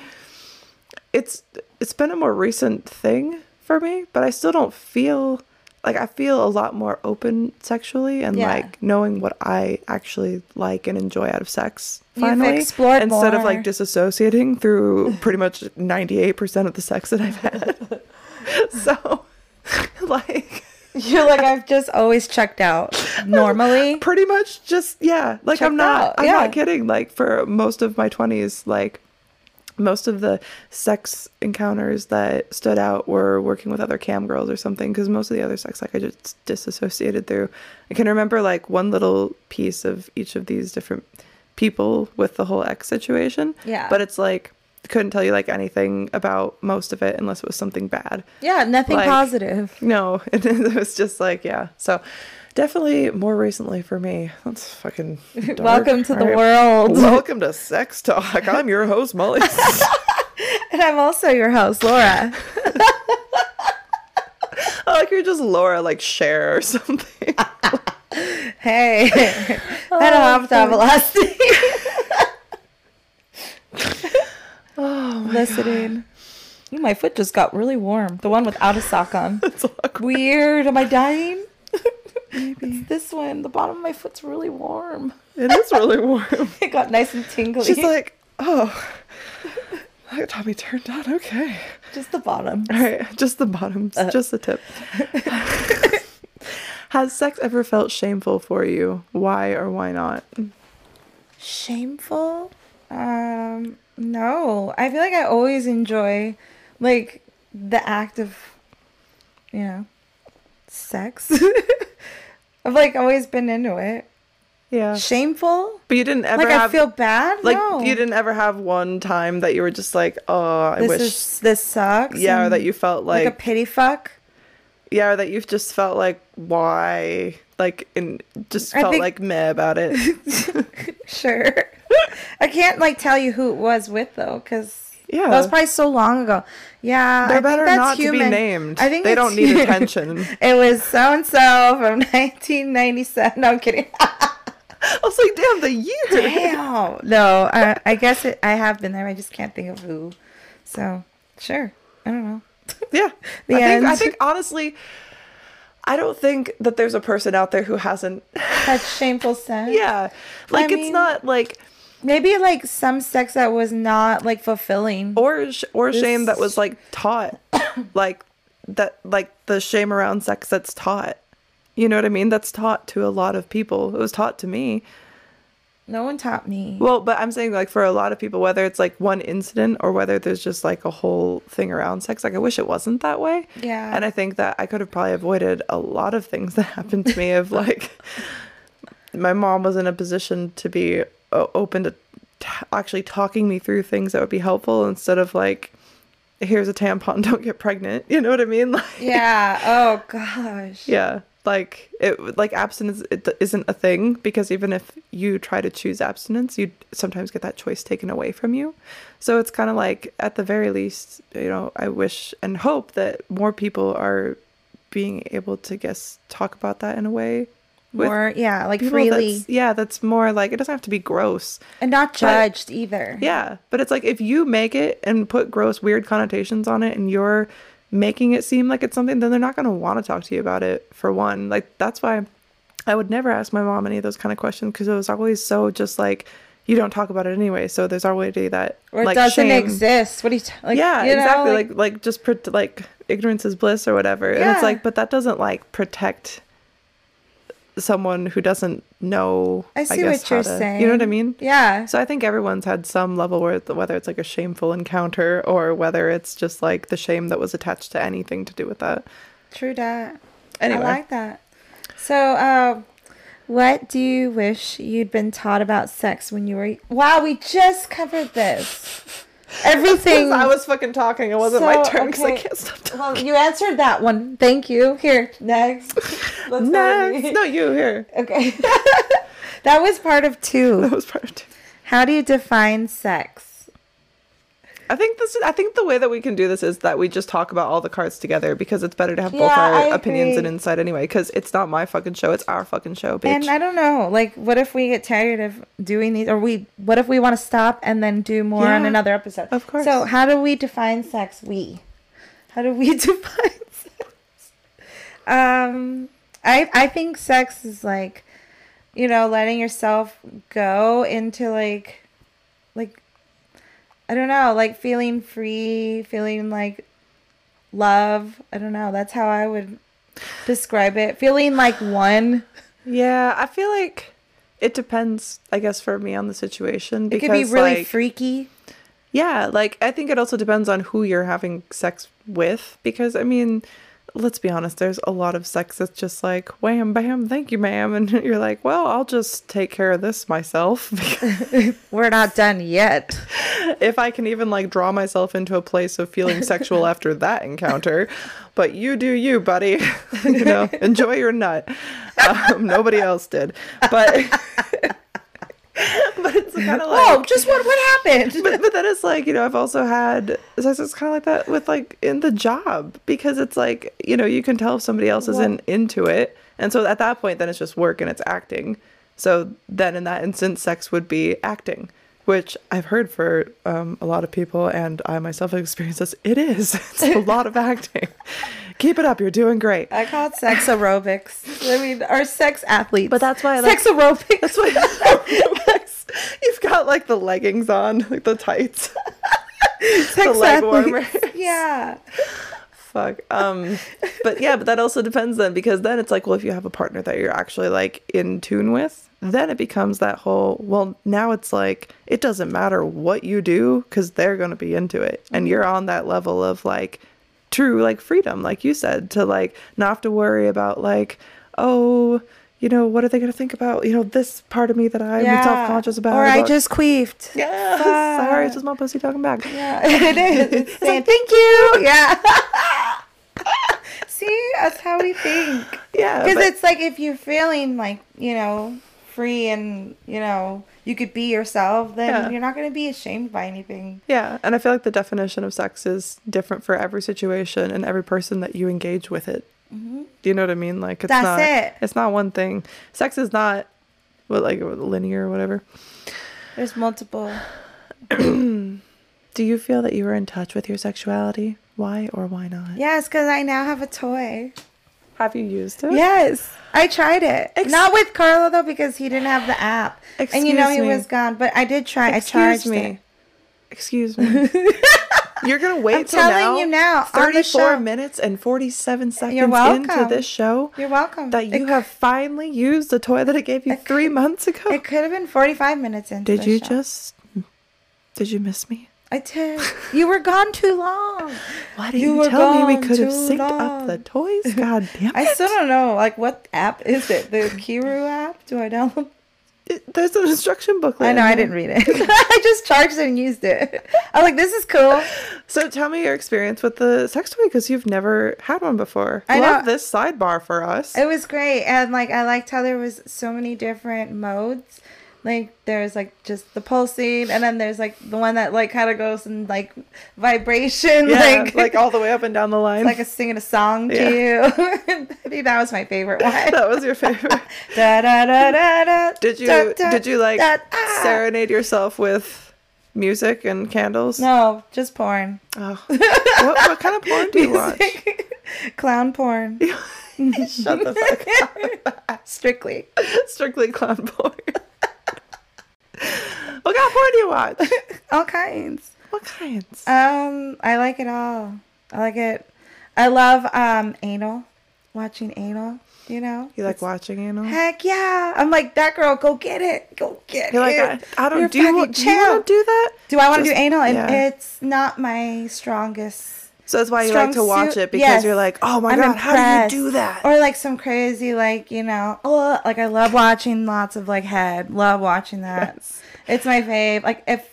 it's it's been a more recent thing for me, but I still don't feel like I feel a lot more open sexually and Yeah. like knowing what I actually like and enjoy out of sex. Finally, instead of like disassociating through *laughs* pretty much 98% of the sex that I've had. *laughs* so, *laughs* like. You're like I've just always checked out. Normally, pretty much just yeah like i'm not out, i'm yeah. not kidding like for most of my 20s like most of the sex encounters that stood out were working with other cam girls or something because most of the other sex like i just disassociated through i can remember like one little piece of each of these different people with the whole x situation Yeah. but it's like couldn't tell you like anything about most of it unless it was something bad yeah, nothing Like- positive. no, *laughs* it, was just like yeah. So definitely more recently for me. That's fucking. *laughs* dark. Welcome to the right. world. Welcome to Sex Talk. I'm your host Molly. *laughs* And I'm also your host, Laura. *laughs* like you're just Laura, like Cher or something. Hey, I don't have to have a last name. oh, Listening. Ooh, my foot just got really warm. The one without a sock on. Weird. Am I dying? Maybe. It's this one. The bottom of my foot's really warm. It is really warm. *laughs* It got nice and tingly. She's like, oh, that tummy turned on. Okay. just the bottom. All right, just the bottoms, Uh. just the tip. *laughs* Has sex ever felt shameful for you? Why or why not? Shameful? Um, no. I feel like I always enjoy like the act of you know sex. *laughs* I've like always been into it. Yeah. Shameful? But you didn't ever Like have I feel bad? like no. you didn't ever have one time that you were just like, oh, I this wish, is this sucks. yeah, or that you felt like, like, a pity fuck. yeah, or that you've just felt like, why, like, and just felt think- like meh about it. *laughs* Sure. I can't like tell you who it was with though, because Yeah. that was probably so long ago. Yeah, They're I better not to be named. I think they don't need attention. *laughs* It was so and so from *laughs* 1997. No, I'm kidding. *laughs* I was like, damn, the year. Damn. No, I, I guess it, I have been there. I just can't think of who. So, sure. I don't know. Yeah. The I think I think honestly, I don't think that there's a person out there who hasn't Had shameful sex. Yeah. Like it's mean- not like Maybe like some sex that was not like fulfilling. or sh- or shame that was like taught *coughs* like that like the shame around sex that's taught. You know what I mean? That's taught to a lot of people. It was taught to me. no one taught me. Well, but I'm saying like for a lot of people whether it's like one incident or whether there's just like a whole thing around sex, like I wish it wasn't that way. Yeah. And I think that I could have probably avoided a lot of things that happened to me of *laughs* like my mom was in a position to be open to t- actually talking me through things that would be helpful instead of like here's a tampon *laughs* don't get pregnant. You know what i mean? *laughs* Like yeah. Oh gosh. *laughs* yeah. Like it like abstinence it isn't a thing because even if you try to choose abstinence you sometimes get that choice taken away from you. So it's kind of like at the very least you know i wish and hope that more people are being able to guess talk about that in a way More, yeah, like freely that's- yeah that's more like it doesn't have to be gross and not judged either. yeah, but it's like if you make it and put gross, weird connotations on it and you're making it seem like it's something, then they're not going to want to talk to you about it, for one. Like, that's why I would never ask my mom any of those kind of questions because it was always so just like, you don't talk about it anyway. So there's already that. Or it like, doesn't shame. exist. What do you t- like? yeah, you know, exactly. Like, like, just pret like ignorance is bliss or whatever. yeah. And it's like, but that doesn't like protect someone who doesn't know. I see guess, what you're to- saying. You know what I mean? Yeah. So I think everyone's had some level where whether it's like a shameful encounter or whether it's just like the shame that was attached to anything to do with that. True that. Anyway. I like that. So, uh, what do you wish you'd been taught about sex when you were? Wow, we just covered this. *laughs* Everything. I was fucking talking. It wasn't my turn because I okay. can't stop talking. Well, you answered that one. Thank you. Here, next. *laughs* Let's Next, no, you here. Okay. *laughs* that was part of two. That was part of two. How do you define sex? I think this. I think the way that we can do this is that we just talk about all the cards together because it's better to have both Yeah, our I opinions and insight anyway. Because it's not my fucking show; it's our fucking show, bitch. And I don't know, like, what if we get tired of doing these, or we, what if we want to stop and then do more on another episode? of course. So, how do we define sex? We, how do we *laughs* define sex? Um, I I think sex is like, you know, letting yourself go into like, like, I don't know, like feeling free, feeling like love. I don't know. That's how I would describe it. Feeling like *sighs* one. yeah, I feel like it depends. I guess for me on the situation It could be really like, freaky. Yeah, like I think it also depends on who you're having sex with because I mean, let's be honest, there's a lot of sex that's just like wham bam, thank you ma'am *laughs* and you're like, "Well, I'll just take care of this myself." *laughs* *laughs* We're not done yet. if I can even like draw myself into a place of feeling sexual after that encounter. But you do you, buddy. you know, enjoy your nut. Um, nobody else did. But kind of like Oh, just what what happened? *laughs* but, but then it's like you know i've also had sex it's kind of like that with like in the job because it's like you know you can tell if somebody else isn't into it. And so at that point then it's just work and it's acting. So then in that instance sex would be acting which i've heard for um, a lot of people and i myself have experienced this. It is. *laughs* It's a lot of acting keep it up you're doing great I call it sex aerobics. I mean, our sex athletes. But that's why I sex aerobics. that's why *laughs* aerobics. you've got like the leggings on like the tights *laughs* sex the leg warmers. Yeah. fuck um but yeah but that also depends then because then it's like well if you have a partner that you're actually like in tune with then it becomes that whole well now it's like it doesn't matter what you do because they're going to be into it and you're on that level of like true like freedom like you said to like not have to worry about like oh you know what are they going to think about you know this part of me that i'm yeah. self-conscious about Or I just queefed. yeah sorry it's just my pussy talking back Yeah, *laughs* it is. *laughs* It's saying thank you. *laughs* Yeah. See, that's how we think. yeah Because it's like if you're feeling like, you know, free and, you know, you could be yourself, then Yeah. you're not going to be ashamed by anything. Yeah, and I feel like the definition of sex is different for every situation and every person that you engage with it. Mm-hmm. Do you know what I mean? Like it's That's not it. it's not one thing. Sex is not what like linear or whatever. There's multiple. *clears throat* Do you feel that you were in touch with your sexuality? Why or why not? Yes, because I now have a toy. Have you used it? Yes, I tried it. Ex- Not with Carlo though, because he didn't have the app, Excuse me. and you know he me. was gone. But I did try. I Excuse charged me. it. Excuse me. *laughs* You're gonna wait I'm till telling now, you now, 34 minutes and 47 seconds into this show You're welcome. that you It- have finally used the toy that I gave you three could- months ago. It could have been 45 minutes into. Did you show. just? Did you miss me? I did. You were gone too long. *laughs* Why did You you, tell me we could have synced up the toys? *laughs* God damn it! I still don't know. Like, what app is it? The Kiiroo app? Do I download? *laughs* It, there's an instruction booklet. I know I didn't read it. I just charged it and used it. I was like, this is cool. So tell me your experience with the sex toy because you've never had one before. I Love know. this sidebar for us. It was great, and like I liked how there was so many different modes. Like there's like just the pulsing, and then there's like the one that like kind of goes in like vibration, yeah, like like, all the way up and down the line. like a singing a song to Yeah. you. *laughs* I think that was my favorite *laughs* one. that was your favorite. *laughs* da, da, da, da, da, Did you da, da, did you like da, ah. serenade yourself with music and candles? No, just porn. Oh. what, what kind of porn do you watch? Clown porn. Shut the fuck up. Strictly. Strictly clown porn. What kind of porn do you watch? *laughs* All kinds. What kinds? Um, I like it all. I like it. I love um anal. Watching anal, you know? You like It's- watching anal? Heck yeah. I'm like, that girl, go get it. Go get it. You're like, it. I, I don't You're do you, do you want to do that? Do I want to do anal? And yeah. it's not my strongest. So that's why you like to watch suit. it because Yes. you're like, oh my I'm god, how do you do that? Or like some crazy, like, you know, oh, like I love watching lots of like head. Love watching that. Yes. It's my fave. Like, if,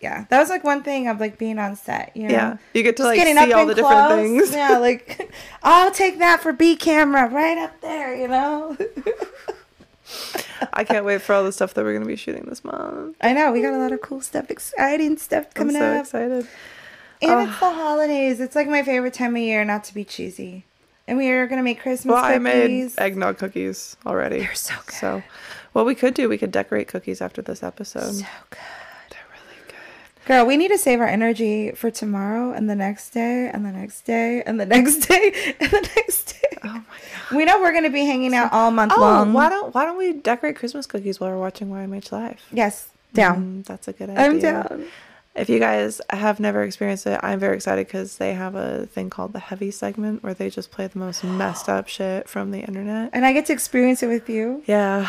yeah, that was like one thing of like being on set, you know? yeah, you get to Just like getting see all the different things. Yeah, like *laughs* I'll take that for B camera right up there, you know. *laughs* I can't wait for all the stuff that we're gonna be shooting this month. I know we got a lot of cool stuff, exciting stuff coming I'm so up, excited. And Oh. it's the holidays. It's like my favorite time of year, not to be cheesy. And we are gonna make Christmas cookies. Well, I made cookies. eggnog cookies already. They're so good. So, what we could do, we could decorate cookies after this episode. so good, They're really good. girl. We need to save our energy for tomorrow and the next day and the next day and the *laughs* next day and the next day. Oh my god. We know we're gonna be hanging out all month Oh, long. why don't why don't we decorate Christmas cookies while we're watching YMH Live? Yes, down. Mm, that's a good idea. I'm down. If you guys have never experienced it, I'm very excited because they have a thing called the heavy segment where they just play the most messed up *gasps* shit from the internet. And I get to experience it with you. Yeah,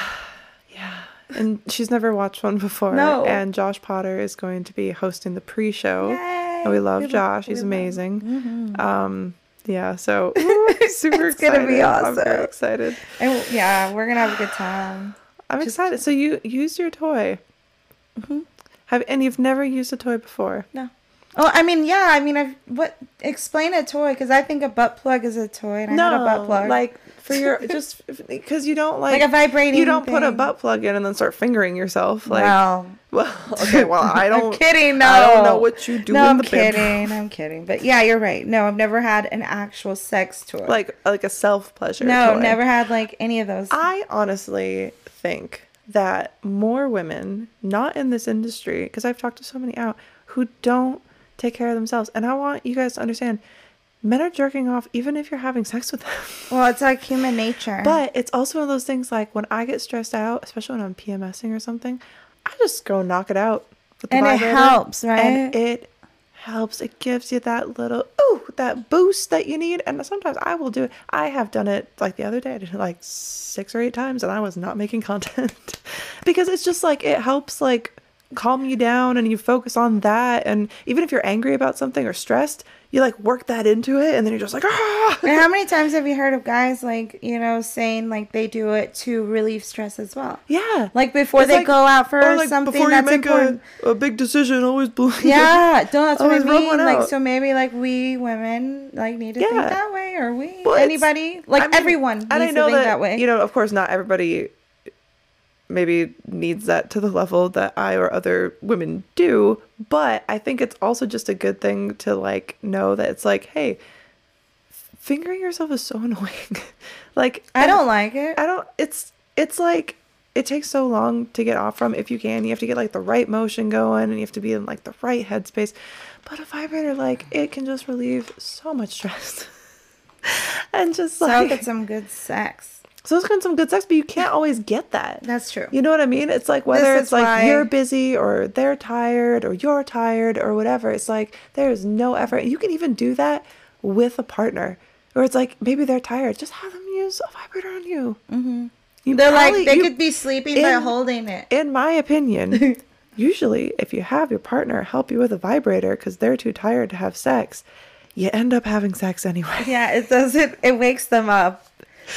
yeah. And she's never watched one before. No. And Josh Potter is going to be hosting the pre-show. Yay! And we love We love- Josh. He's love- amazing. Um, yeah. So *laughs* ooh, *laughs* super It's gonna excited. be I'm very awesome. excited. And yeah, we're gonna have a good time. I'm Just- excited. So you used your toy. Mhm. Have and you've never used a toy before. No. Oh, I mean, yeah. I mean, I've what? Explain a toy because I think a butt plug is a toy, and I had a butt plug. like for your *laughs* just because you don't like, Like a vibrating You don't put a butt plug in and then start fingering yourself. Like, well, *laughs* well, okay, well, I *laughs* don't. I'm kidding. No, I don't know what you do No, I'm kidding. I'm kidding. But yeah, you're right. No, I've never had an actual sex toy. Like like a self pleasure. no, toy. never had like any of those. I honestly think that more women, not in this industry, because I've talked to so many out who don't take care of themselves, and I want you guys to understand. Men are jerking off even if you're having sex with them. *laughs* well, it's like human nature. But it's also one of those things like when I get stressed out, especially when I'm PMSing or something, I just go knock it out. With the And it helps, right? And it helps. It gives you that little ooh, that boost that you need. And sometimes I will do it. I have done it like the other day. I did it like six or eight times, and I was not making *laughs* content because it's just like it helps like calm you down and you focus on that. And even if you're angry about something or stressed, you like work that into it, and then you're just like ah. And how many *laughs* times have you heard of guys like you know saying like they do it to relieve stress as well? Yeah. Like before It's they like- go out for or, like, something before that's you make important. A, a big decision, always believe. Yeah, *laughs* don't that's what I Always rub one mean. Like so maybe like we women like need to Yeah. think that way or we Well, anybody like I mean, everyone needs and I know to think that, that, way. You know, of course, not everybody maybe needs that to the level that I or other women do, but I think it's also just a good thing to like know that it's like, hey, fingering yourself is so *laughs* annoying. like I don't like it. I don't it's it's like it takes so long to get off from if you can. You have to get like the right motion going and you have to be in like the right headspace. But a vibrator like it can just relieve so much stress. *laughs* and just so like get some good sex. So it's some good sex, but you can't always get that. That's true. You know what I mean? It's like whether This it's like why- you're busy or they're tired or you're tired or whatever. It's like there's no effort. You can even do that with a partner. Or it's like maybe they're tired. Just have them use a vibrator on you. Mm-hmm. you They're probably- like they you- could be sleeping by in- holding it. in my opinion, *laughs* usually if you have your partner help you with a vibrator because they're too tired to have sex, you end up having sex anyway. Yeah, it does it. It wakes them up.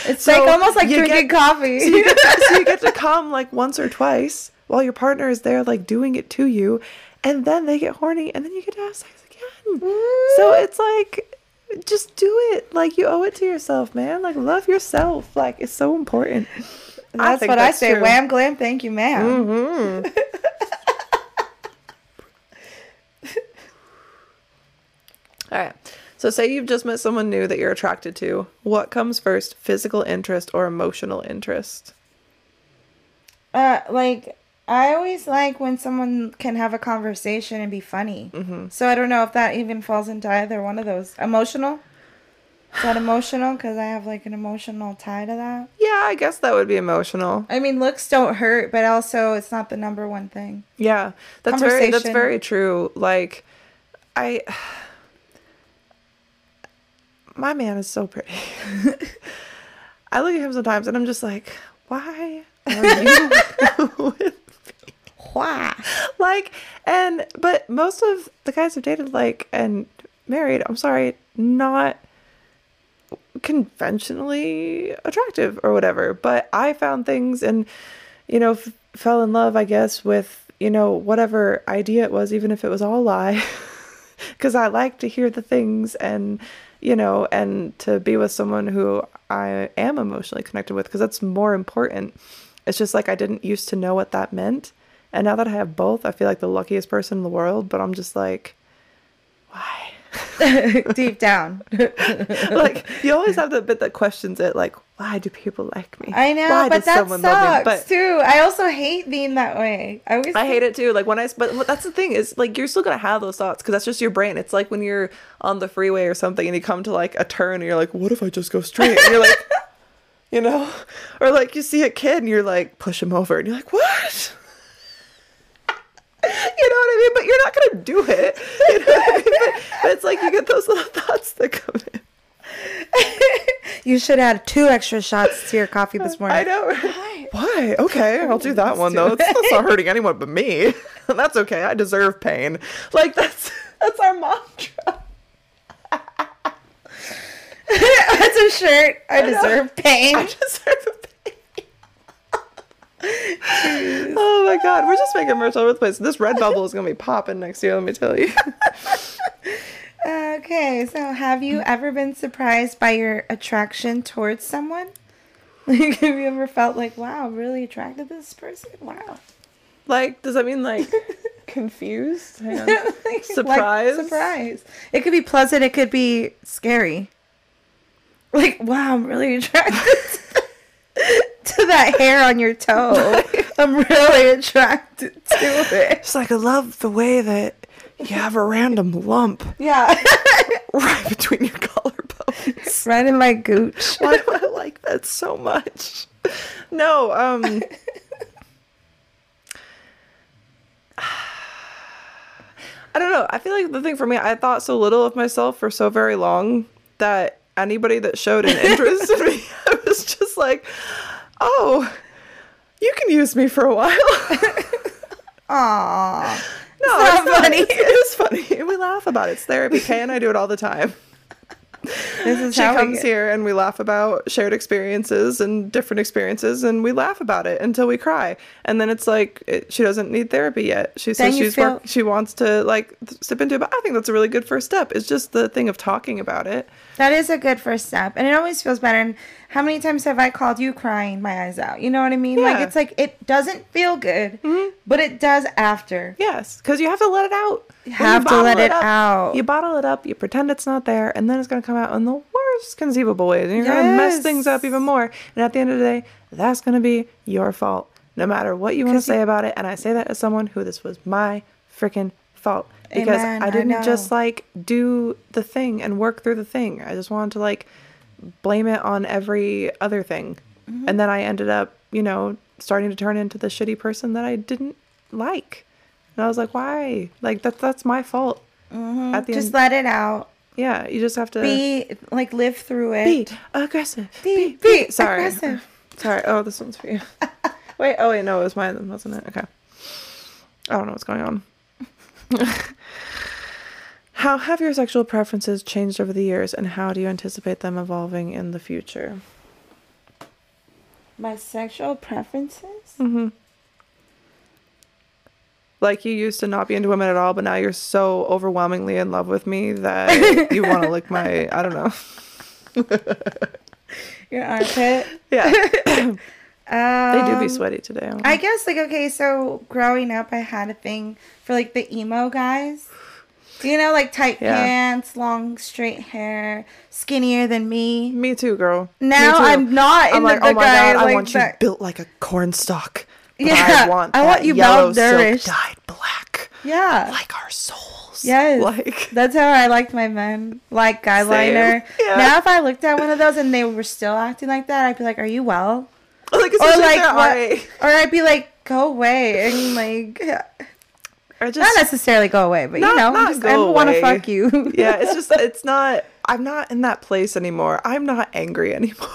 It's So like almost like drinking get- coffee. *laughs* so you, get to, so you get to *laughs* come like once or twice while your partner is there like doing it to you and then they get horny and then you get to have sex again so it's like just do it like you owe it to yourself man like love yourself like it's so important that's think what I say. true. Wham, glam, thank you, ma'am. hmm *laughs* all right so say you've just met someone new that you're attracted to what comes first physical interest or emotional interest Uh, like I always like when someone can have a conversation and be funny. Mm-hmm. So I don't know if that even falls into either one of those. Emotional. Is that emotional? Because I have like an emotional tie to that. yeah i guess that would be emotional I mean, looks don't hurt, but also it's not the number one thing. Yeah, that's very that's very true. Like, I, my man is so pretty. *laughs* I look at him sometimes and I'm just like, why are you *laughs* with Why? like and but most of the guys I've dated like and married, I'm sorry, not conventionally attractive or whatever, but I found things and you know f- fell in love I guess with you know whatever idea it was even if it was all lie *laughs* cuz I like to hear the things and you know and to be with someone who I am emotionally connected with cuz that's more important. It's just like I didn't used to know what that meant. And now that I have both, I feel like the luckiest person in the world, but I'm just like, why? *laughs* Deep down. *laughs* like, you always have the bit that questions it, like, why do people like me? I know, Why but does that someone love me? sucks But too. I also hate being that way. I always I hate it too. Like when I, but that's the thing is, like, you're still gonna have those thoughts because that's just your brain. It's like when you're on the freeway or something and you come to like a turn and you're like, what if I just go straight? And you're like, *laughs* you know, or like you see a kid and you're like, push him over, and you're like, what? *laughs* You know what I mean? But you're not gonna do it. *laughs* You know I mean? But, but it's like you get those little thoughts that come in. *laughs* You should add two extra shots to your coffee this morning. I know. Why? Why? Okay, I'll do that one though. It's, that's not hurting anyone but me. *laughs* that's okay. I deserve pain. Like that's that's our mantra. That's a shirt. I deserve pain. I deserve pain. oh my god, we're just making merch all over the place. This Redbubble is gonna be popping next year. Let me tell you. *laughs* Okay, so have you mm. ever been surprised by your attraction towards someone? *laughs* Like, have you ever felt like, wow, I'm really attracted to this person? Wow. like, does that mean like *laughs* confused? Hang on. *laughs* Like, Surprise? surprise. It could be pleasant, it could be scary. Like, wow, I'm really attracted to that hair on your toe. I'm really attracted to it. It's like I love the way that you have a random lump Yeah. *laughs* right between your collarbones. right in my gooch. *laughs* Why do I like that so much? No, um *sighs* I don't know. I feel like the thing for me, I thought so little of myself for so very long that anybody that showed an interest in me, *laughs* I was just like, oh, you can use me for a while. Aww. No, It's not funny. It's, it is funny. *laughs* We laugh about it. It's therapy. Kay and I do it all the time. This is She comes get- here and we laugh about shared experiences and different experiences, and we laugh about it until we cry. And then it's like it, she doesn't need therapy yet. She says she's feel- work, she wants to like step into it. But I think that's a really good first step. It's just the thing of talking about it. That is a good first step, and it always feels better. And how many times have I called you crying my eyes out? You know what I mean? Yeah. Like it's like it doesn't feel good, mm-hmm. but it does after. Yes, because you have to let it out. When have to let it up, out. You bottle it up. You pretend it's not there, and then it's gonna come out in the worst conceivable ways, and you're gonna mess things up even more. And at the end of the day, that's gonna be your fault, no matter what you want to 'Cause you- say about it. And I say that as someone who this was my freaking fault because Amen, I I didn't just like do the thing and work through the thing. I just wanted to like blame it on every other thing, Mm-hmm. and then I ended up, you know, starting to turn into the shitty person that I didn't like. And I was like, why? Like that's that's my fault. At the Just end, let it out. yeah, you just have to Be like live through it. be aggressive. Be- be sorry. aggressive. *laughs* Sorry. Oh, this one's for you. *laughs* wait. Oh wait, no, it was mine, wasn't it? Okay. I don't know what's going on. *laughs* how have your sexual preferences changed over the years, and how do you anticipate them evolving in the future? My sexual preferences? Mm-hmm. Like you used to not be into women at all, but now you're so overwhelmingly in love with me that you want to lick my. I don't know. *laughs* Your armpit? Yeah, *laughs* Um, they do be sweaty today. I guess like okay, so growing up, I had a thing for like the emo guys. You know, like tight Yeah. pants, long straight hair, skinnier than me. Me too, girl. Now too. I'm not I'm like, the oh my god, I like want that. you built like a corn stalk. Yeah, I want, I want you malnourished. dyed black, yeah, like our souls. yes. like *laughs* That's how I liked my men, like eyeliner. Yeah. Now, if I looked at one of those and they were still acting like that, I'd be like, "Are you well?" *laughs* like, Or like, what- *laughs* or I'd be like, "Go away," and like, or not necessarily go away, but you know, not just, I want to fuck you. *laughs* yeah, it's just it's not. I'm not in that place anymore. I'm not angry anymore.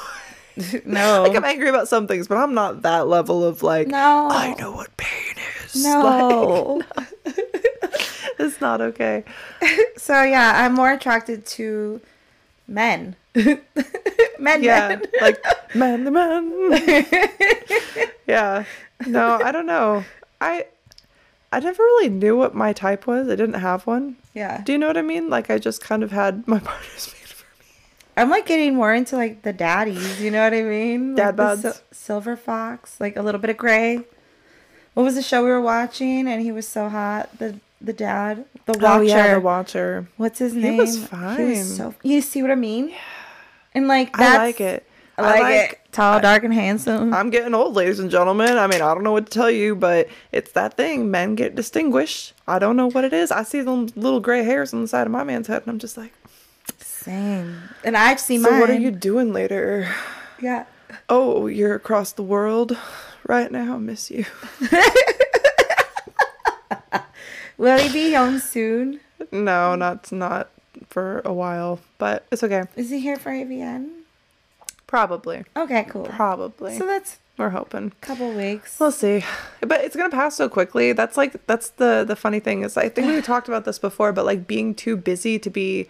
no, like I'm angry about some things, but I'm not that level of like. No. I know what pain is. no. Like, it's not okay. so yeah, I'm more attracted to men. *laughs* men, Yeah, men. *laughs* like man, the man. *laughs* yeah. No, I don't know. I I never really knew what my type was. I didn't have one. yeah. Do you know what I mean? Like I just kind of had my partners made for me. I'm like getting more into like the daddies. You know what I mean? Dad like silver fox, like a little bit of gray. What was the show we were watching? And he was so hot. The the dad, the watcher. Oh yeah, the watcher. What's his He name? was He fine. was so. You see what I mean? Yeah. And like I like it. I like, it. Tall, dark, and handsome. I'm getting old, ladies and gentlemen. I mean, I don't know what to tell you, but it's that thing. Men get distinguished. I don't know what it is. I see them little gray hairs on the side of my man's head, and I'm just like, Same. And I've seen so mine. what are you doing later? Yeah. Oh, you're across the world right now. I miss you. *laughs* Will he be home soon? No, not not for a while, but it's okay. Is he here for AVN? Probably, Okay, cool. probably. So that's We're hoping. a couple weeks. We'll see. But it's gonna pass so quickly. That's like that's the the funny thing is I think we *sighs* talked about this before, but like being too busy to be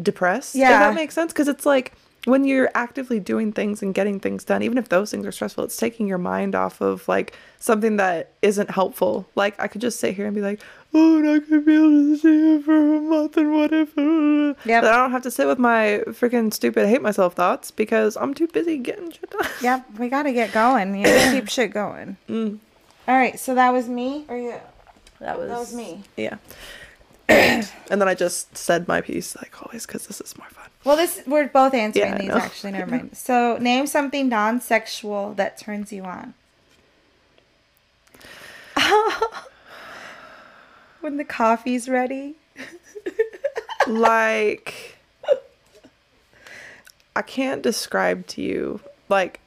depressed. If Yeah. that makes sense. Because it's like when you're actively doing things and getting things done, even if those things are stressful, it's taking your mind off of like something that isn't helpful. Like I could just sit here and be like, Oh, and I could be able to see you for a month and what if uh, Yep. that I don't have to sit with my freaking stupid hate myself thoughts because I'm too busy getting shit done. *laughs* Yep, we gotta get going. You gotta keep shit going. Mm. All right, so that was me. Or you? That was That was me. Yeah. *clears throat* and then I just said my piece, like always, because this is more fun. Well, this we're both answering Yeah, these actually. Never mind. So, name something non-sexual that turns you on. *laughs* when the coffee's ready. *laughs* like, I can't describe to you. Like,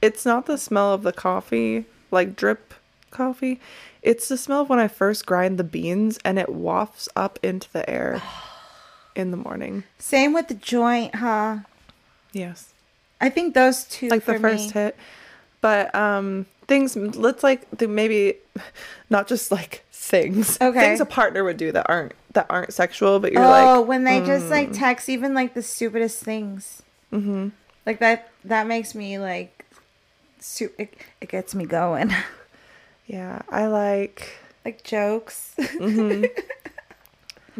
it's not the smell of the coffee, like drip coffee. It's the smell of when I first grind the beans and it wafts up into the air *sighs* in the morning. Same with the joint, huh? Yes. I think those two. like the first me. hit but um things let's like the, maybe *laughs* not just like things Okay. things a partner would do that aren't that aren't sexual but you're oh, like Oh, when they just like text even like the stupidest things. Mm-hmm. Like that. That makes me like. Su- it, it gets me going. *laughs* yeah i like like jokes. *laughs* i'm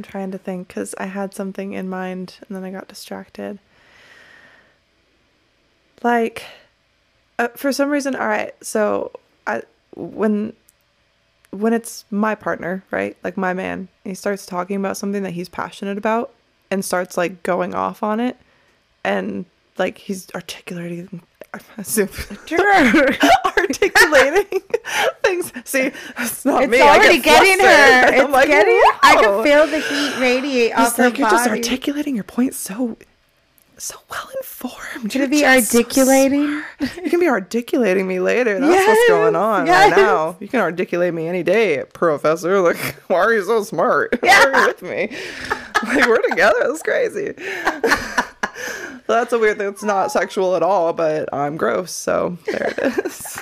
trying to think because i had something in mind and then i got distracted. Like uh, for some reason all right so i when when it's my partner right like my man he starts talking about something that he's passionate about and starts like going off on it and like he's articulating *laughs* *laughs* articulating *laughs* things see it's not It's me I already get getting her. *laughs* I'm It's like, getting. I can feel the heat radiate It's off her like you're just articulating your point so so well informed. You're be so articulating? smart. you can be articulating me later. That's what's going on yes. right now. You can articulate me any day, professor. Like, *laughs* why are you so smart? Why are you with me? Like, we're together. That's crazy. That's a weird thing. It's not sexual at all, but I'm gross. So there it is.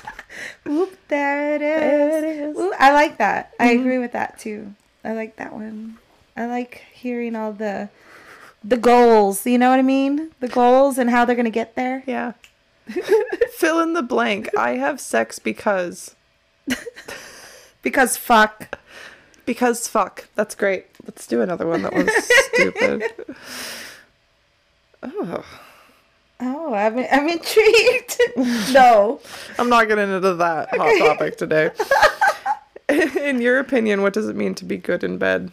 Oop, there it is. There it is. Ooh, I like that. I mm-hmm. agree with that too. I like that one. I like hearing all the the goals. You know what I mean? The goals and how they're gonna get there. Yeah. *laughs* Fill in the blank. I have sex because. *laughs* Because fuck. Because fuck. That's great. Let's do another one that was stupid. *laughs* Oh, Oh, I'm, I'm intrigued. *laughs* no. I'm not getting into that hot topic today. *laughs* In your opinion, what does it mean to be good in bed?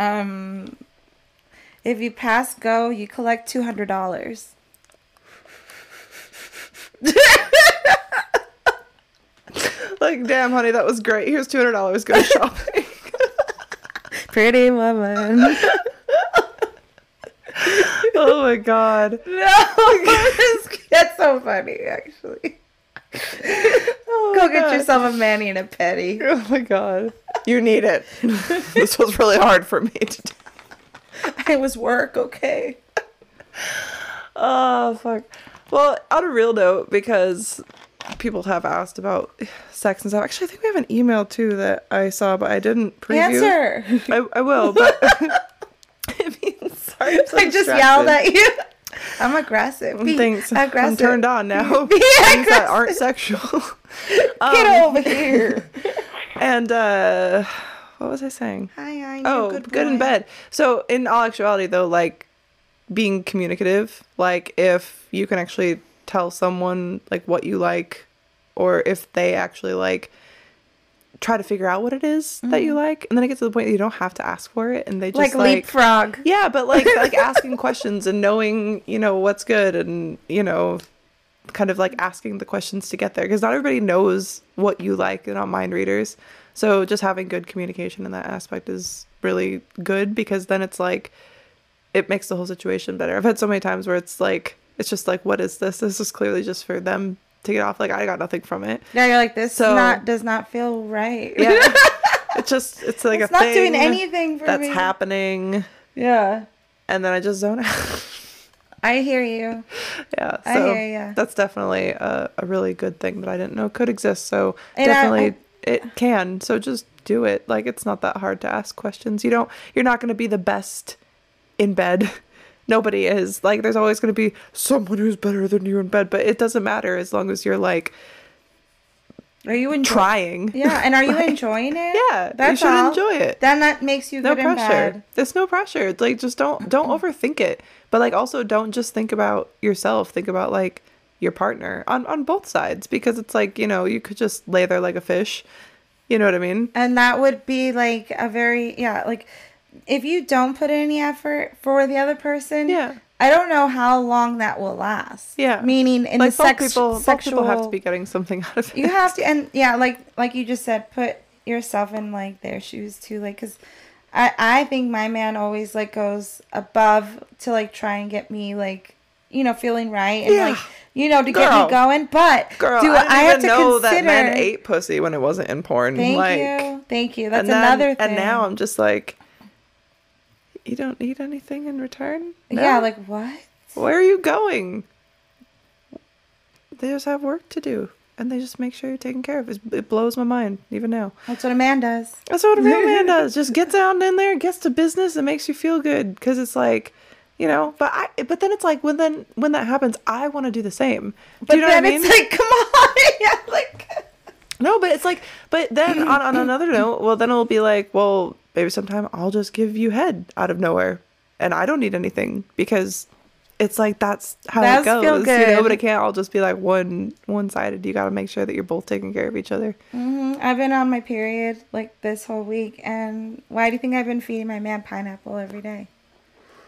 Um, if you pass go, you collect two hundred dollars. *laughs* Like, damn, honey, that was great. Here's two hundred dollars. Go shopping. Pretty woman. Oh my god. *laughs* no, that's so funny. Actually, Oh go get God. yourself a mani and a petty. Oh my god. You need it. this was really hard for me to do. *laughs* It was work, okay. Oh fuck. Well, on a real note, because people have asked about sex and stuff. Actually, I think we have an email too that I saw, but I didn't preview. Answer. I, I will, but *laughs* sorry, *laughs* so I just distracted. yelled at you. I'm aggressive. Be Thanks. I'm turned on now. Be *laughs* Things that aren't sexual. *laughs* Get Um, over here. And uh what was I saying? Hi, hi. Oh, good, good, in bed. So, in all actuality, though, like being communicative, like if you can actually tell someone like what you like, or if they actually like try to figure out what it is that you like, and then it gets to the point that you don't have to ask for it, and they just Mm-hmm. Like, like, leapfrog. yeah, but like *laughs* like asking questions and knowing you know what's good, and you know kind of like asking the questions to get there because not everybody knows what you like they're not mind readers so just having good communication in that aspect is really good because then it's like it makes the whole situation better i've had so many times where it's like it's just like what is this this is clearly just for them to get off like i got nothing from it Yeah, you're like this. So- not does not feel right. yeah *laughs* it's just it's like it's a not doing anything for that's me. happening Yeah, and then i just zone out *laughs* I hear you. yeah I so hear ya. that's definitely a, a really good thing that i didn't know could exist so And I- definitely I- it can so just do it like it's not that hard to ask questions you don't you're not going to be the best in bed *laughs* nobody is. Like there's always going to be someone who's better than you in bed but it doesn't matter as long as you're like Are you enjoying? trying. Yeah, and are you *laughs* Like, enjoying it? yeah you That's should all. enjoy it. Then that makes you no pressure. there's no pressure. It's like just don't don't overthink it. But like also don't just think about yourself. Think about like your partner on on both sides because it's like you know you could just lay there like a fish. You know what i mean? And that would be like a very yeah, like if you don't put any effort for the other person, Yeah. I don't know how long that will last. Yeah. meaning in like the sex, people sexual people have to be getting something out of it You have to, and yeah, like like you just said, put yourself in like their shoes too, like because. I, I think my man always like goes above to like try and get me like you know feeling right and Yeah. like you know to get me going but Girl, do I I have to know consider that men ate pussy when it wasn't in porn. thank like, you thank you that's and then- another thing And now I'm just like, you don't need anything in return. No? yeah like what where are you going? They just have work to do, and they just make sure you're taken care of. It blows my mind even now. That's what a man does. That's what a real man *laughs* does. Just gets down in there, gets to business, and makes you feel good. Because it's like, you know. But I. But then it's like when then when that happens, I want to do the same. Do But you know then what I mean? it's like, *laughs* come on, *laughs* yeah, like No, but it's like, but then on, on another note, well, then it'll be like, well, maybe sometime I'll just give you head out of nowhere, and I don't need anything because it's like that's how Does it goes, you know. But it can't all just be like one one sided. You got to make sure that you're both taking care of each other. Mhm. I've been on my period like this whole week, and why do you think I've been feeding my man pineapple every day?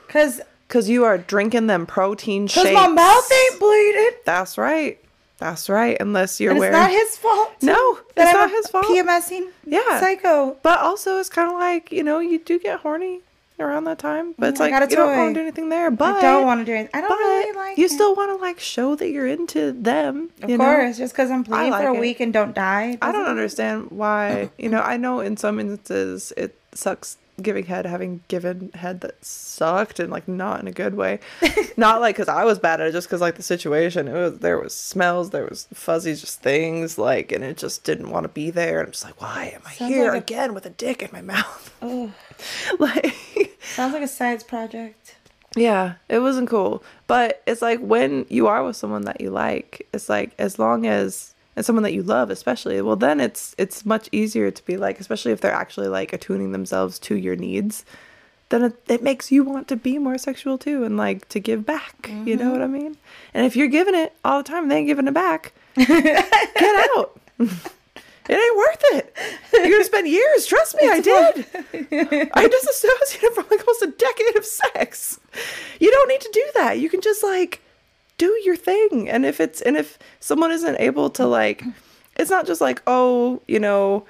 Cause, Cause you are drinking them protein shakes. cause my mouth ain't bleeding. That's right. That's right. Unless you're And it's not his fault. No, it's not his fault. PMSing Yeah. psycho. But also, it's kind of like you know, you do get horny around that time. But it's I like you don't want to do anything there. But I don't want to do anything. I don't really like. you it. still want to like show that you're into them. of you know? course, just because I'm playing like for a it. week and don't die. I don't understand why. You know, I know in some instances it sucks giving head, having given head that sucked and like not in a good way. *laughs* not like because I was bad at it, just because like the situation. It was there was smells, there was fuzzy just things like, and it just didn't want to be there. And I'm just like, why am I Sounds here like a- again with a dick in my mouth? *laughs* Like, Sounds like a science project. Yeah, it wasn't cool. But it's like when you are with someone that you like, it's like as long as and someone that you love especially, well then it's it's much easier to be like, especially if they're actually like attuning themselves to your needs, then it, it makes you want to be more sexual too and like to give back. You know mm-hmm. what I mean? And if you're giving it all the time and they ain't giving it back, get *laughs* out. It ain't worth it. You're gonna spend years. Trust me, I did. I disassociated from like almost a decade of sex. You don't need to do that. You can just like do your thing. And if it's and if someone isn't able to like, it's not just like oh you know,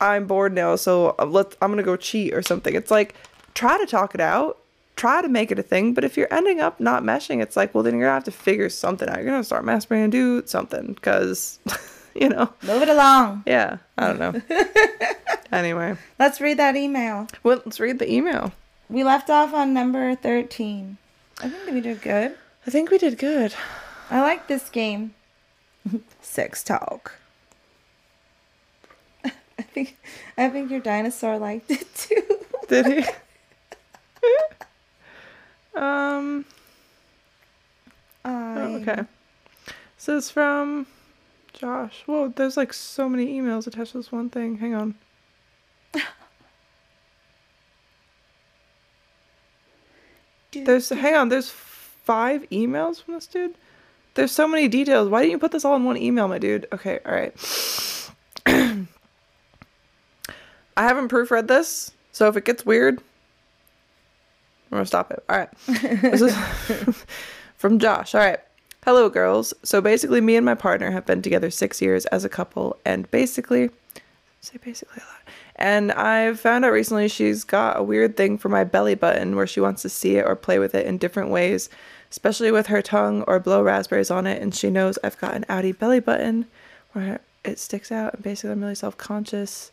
I'm bored now, so uh, let I'm gonna go cheat or something. It's like try to talk it out. Try to make it a thing, but if you're ending up not meshing, it's like, well, then you're gonna have to figure something out. You're gonna start masturbating and do something, because, *laughs* you know, Move it along. yeah, I don't know. *laughs* anyway, Let's read that email. well, let's read the email. We left off on number 13. I think we did good. I think we did good. I like this game. *laughs* Sex talk. *laughs* I think I think your dinosaur liked it *laughs* too. Did he? um. I, Oh, okay. So it's from Josh. Whoa, there's like so many emails attached to this one thing. Hang on. There's hang on. There's five emails from this dude. There's so many details. Why didn't you put this all in one email, my dude? Okay, all right. *clears throat* I haven't proofread this, so if it gets weird, I'm gonna stop it. All right. This is *laughs* from Josh. All right. Hello, girls. So basically, me and my partner have been together six years as a couple, and basically, say basically a lot. And I've found out recently she's got a weird thing for my belly button where she wants to see it or play with it in different ways, especially with her tongue or blow raspberries on it. And she knows I've got an outie belly button where it sticks out. And basically, I'm really self conscious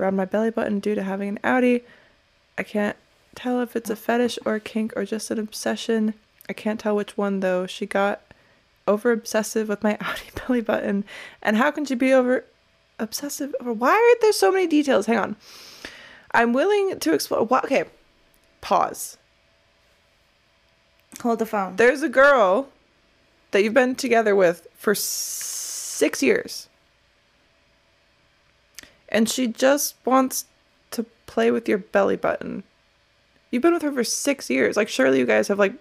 around my belly button due to having an outie. I can't tell if it's a fetish or a kink or just an obsession. I can't tell which one though. She got over obsessive with my *laughs* outie belly button. And how can she be over obsessive why are there so many details? Hang on. I'm willing to explore okay. Pause. Hold the phone. There's a girl that you've been together with for six years. And she just wants to play with your belly button. You've been with her for six years. Like, surely you guys have, like,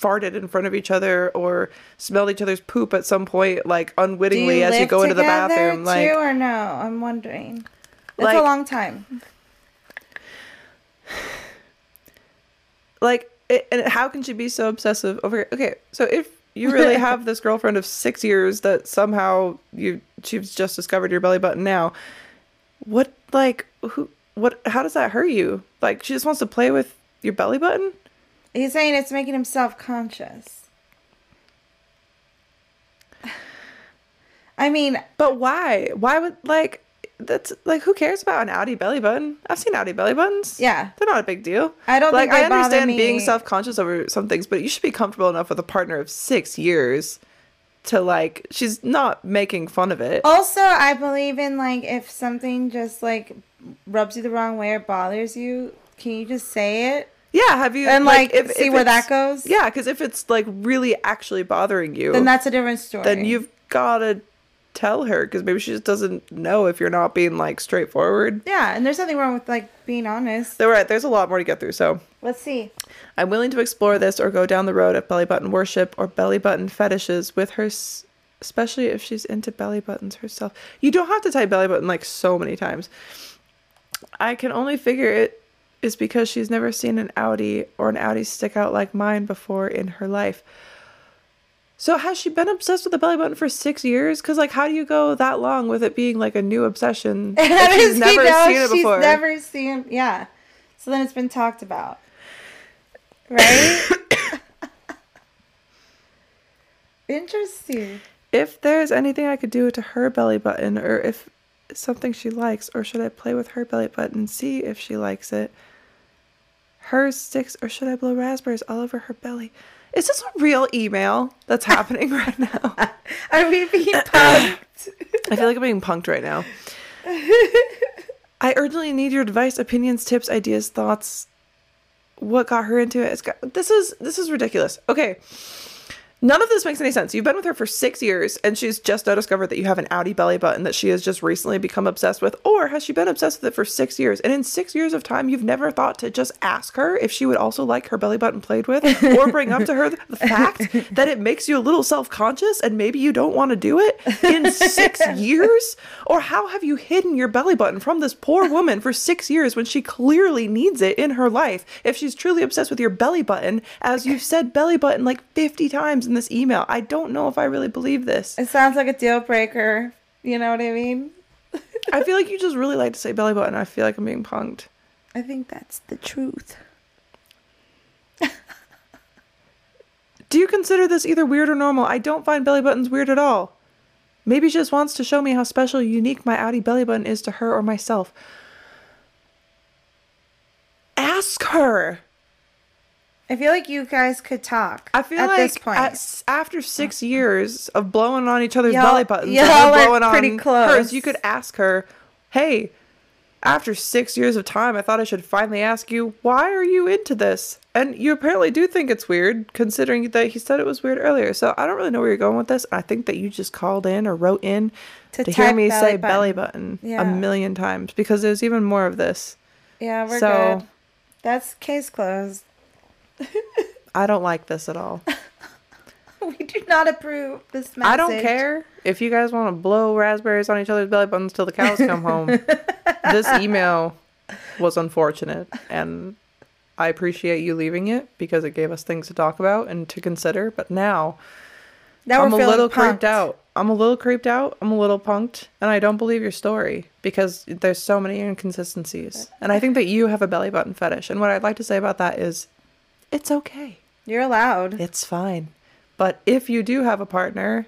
farted in front of each other or smelled each other's poop at some point, like, unwittingly as you go into the bathroom. Like, or no? I'm wondering. It's Like- a long time. *sighs* like it, and how can she be so obsessive over okay so if you really *laughs* have this girlfriend of six years that somehow you she's just discovered your belly button now what like who what how does that hurt you? Like she just wants to play with your belly button? He's saying it's making him self conscious. *sighs* I mean, but why? Why would like that's like who cares about an outie belly button i've seen outie belly buttons Yeah. they're not a big deal I don't like think i understand being self-conscious over some things but you should be comfortable enough with a partner of six years to like she's not making fun of it also, I believe in like if something just like rubs you the wrong way or bothers you, can you just say it Yeah, have you and like, if- see if where that goes? Yeah, because if it's like really actually bothering you, Then that's a different story. then you've gotta tell her because maybe she just doesn't know if you're not being like straightforward. yeah, and there's nothing wrong with like being honest. They're right. There's a lot more to get through. So Let's see. I'm willing to explore this or go down the road of belly button worship or belly button fetishes with her, especially if she's into belly buttons herself. You don't have to type belly button like so many times. I can only figure it is because she's never seen an outie or an outie stick out like mine before in her life. So has she been obsessed with the belly button for six years? Because like, how do you go that long with it being like a new obsession? *laughs* does she's never seen it she's before. never seen. Yeah. So then it's been talked about, right? *coughs* Interesting. if there's anything I could do to her belly button, or if something she likes, or should I play with her belly button and see if she likes it? Hers sticks, or should I blow raspberries all over her belly? Is this a real email that's *laughs* happening right now? *laughs* Are we being *clears throat* punked? I feel like I'm being punked right now. *laughs* I urgently need your advice, opinions, tips, ideas, thoughts. what got her into it. It's got, this is this is ridiculous. Okay. None of this makes any sense. You've been with her for six years and she's just now discovered that you have an outie belly button that she has just recently become obsessed with. Or has she been obsessed with it for six years? And in six years of time, you've never thought to just ask her if she would also like her belly button played with or *laughs* bring up to her the fact that it makes you a little self conscious and maybe you don't want to do it in six *laughs* years? Or how have you hidden your belly button from this poor woman for six years when she clearly needs it in her life? If she's truly obsessed with your belly button, as you've said belly button like 50 times in this email, I don't know if I really believe this. It sounds like a deal breaker. You know what I mean? I feel like you just really like to say belly button. I feel like I'm being punked. I think that's the truth. Do you consider this either weird or normal? I don't find belly buttons weird at all. Maybe she just wants to show me how special, unique my outie belly button is to her or myself. Ask her. I feel like you guys could talk. I feel at like this point. at after six years of blowing on each other's Y'all- belly buttons, y'all her are pretty on close. hers, you could ask her, "Hey, after six years of time, I thought I should finally ask you, why are you into this?" And you apparently do think it's weird, considering that he said it was weird earlier. So I don't really know where you're going with this. I think that you just called in or wrote in To to, hear me belly say button. belly button Yeah. a million times because there's even more of this. yeah, we're so- good. That's case closed. I don't like this at all. *laughs* We do not approve this message. I don't care if you guys want to blow raspberries on each other's belly buttons till the cows come home. *laughs* this email was unfortunate, and I appreciate you leaving it because it gave us things to talk about and to consider. But now Now I'm a little punked. creeped out. I'm a little creeped out. I'm a little punked, and I don't believe your story because there's so many inconsistencies. And I think that you have a belly button fetish. And what I'd like to say about that is, it's okay. You're allowed. It's fine. But if you do have a partner,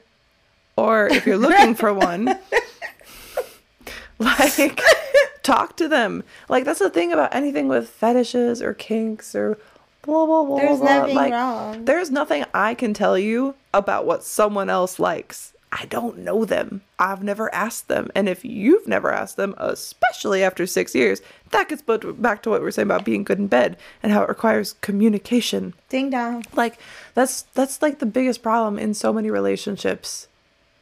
or if you're looking for one, *laughs* like, talk to them. Like, that's the thing about anything with fetishes or kinks or blah, blah, blah. There's blah. nothing like, wrong. There's nothing I can tell you about what someone else likes. I don't know them. I've never asked them. And if you've never asked them, especially after six years, that gets put back to what we we're saying about being good in bed and how it requires communication Ding dong. like that's that's like the biggest problem in so many relationships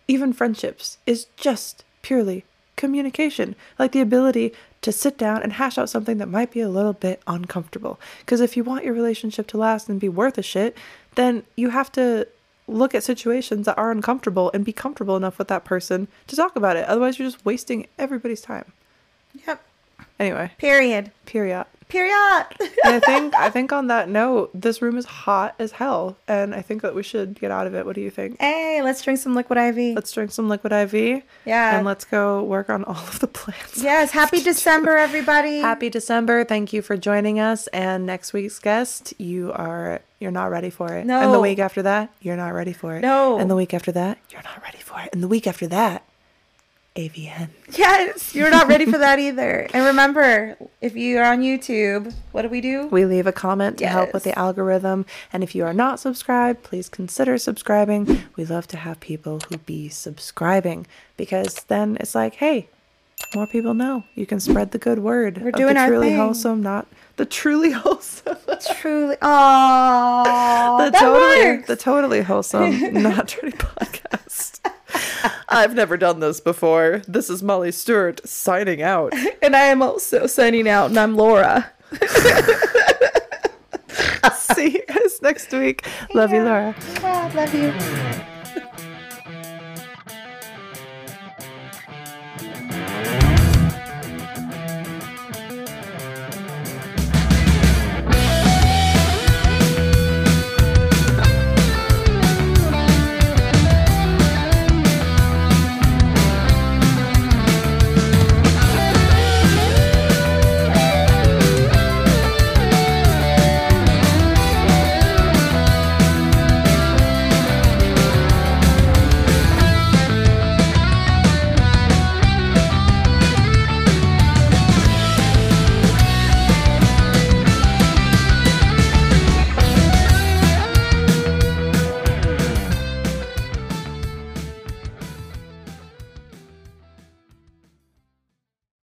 even friendships is just purely communication like the ability to sit down and hash out something that might be a little bit uncomfortable because if you want your relationship to last and be worth a shit then you have to look at situations that are uncomfortable and be comfortable enough with that person to talk about it otherwise you're just wasting everybody's time Yep. anyway Period. period Period. I think *laughs* I think on that note, this room is hot as hell, and I think that we should get out of it. What do you think? hey, let's drink some liquid IV. Let's drink some liquid IV. Yeah. And let's go work on all of the plants. yes. Happy *laughs* December, everybody. Happy December. Thank you for joining us. And next week's guest, you are you're not ready for it. No. And the week after that, you're not ready for it. No. And the week after that, you're not ready for it. And the week after that, AVN. Yes, you're not ready for that either. And remember, if you are on YouTube, what do we do? We leave a comment to help with the algorithm. And if you are not subscribed, please consider subscribing. We love to have people who be subscribing because then it's like, hey, more people know. You can spread the good word. We're doing the our truly thing. wholesome, not the truly *laughs* wholesome. Truly. Oh, the totally works. the totally wholesome, *laughs* not dirty podcast. I've never done this before. This is Molly Stewart signing out. *laughs* and I am also signing out, and I'm Laura. *laughs* See you guys next week. Love you, Laura. Well, love you.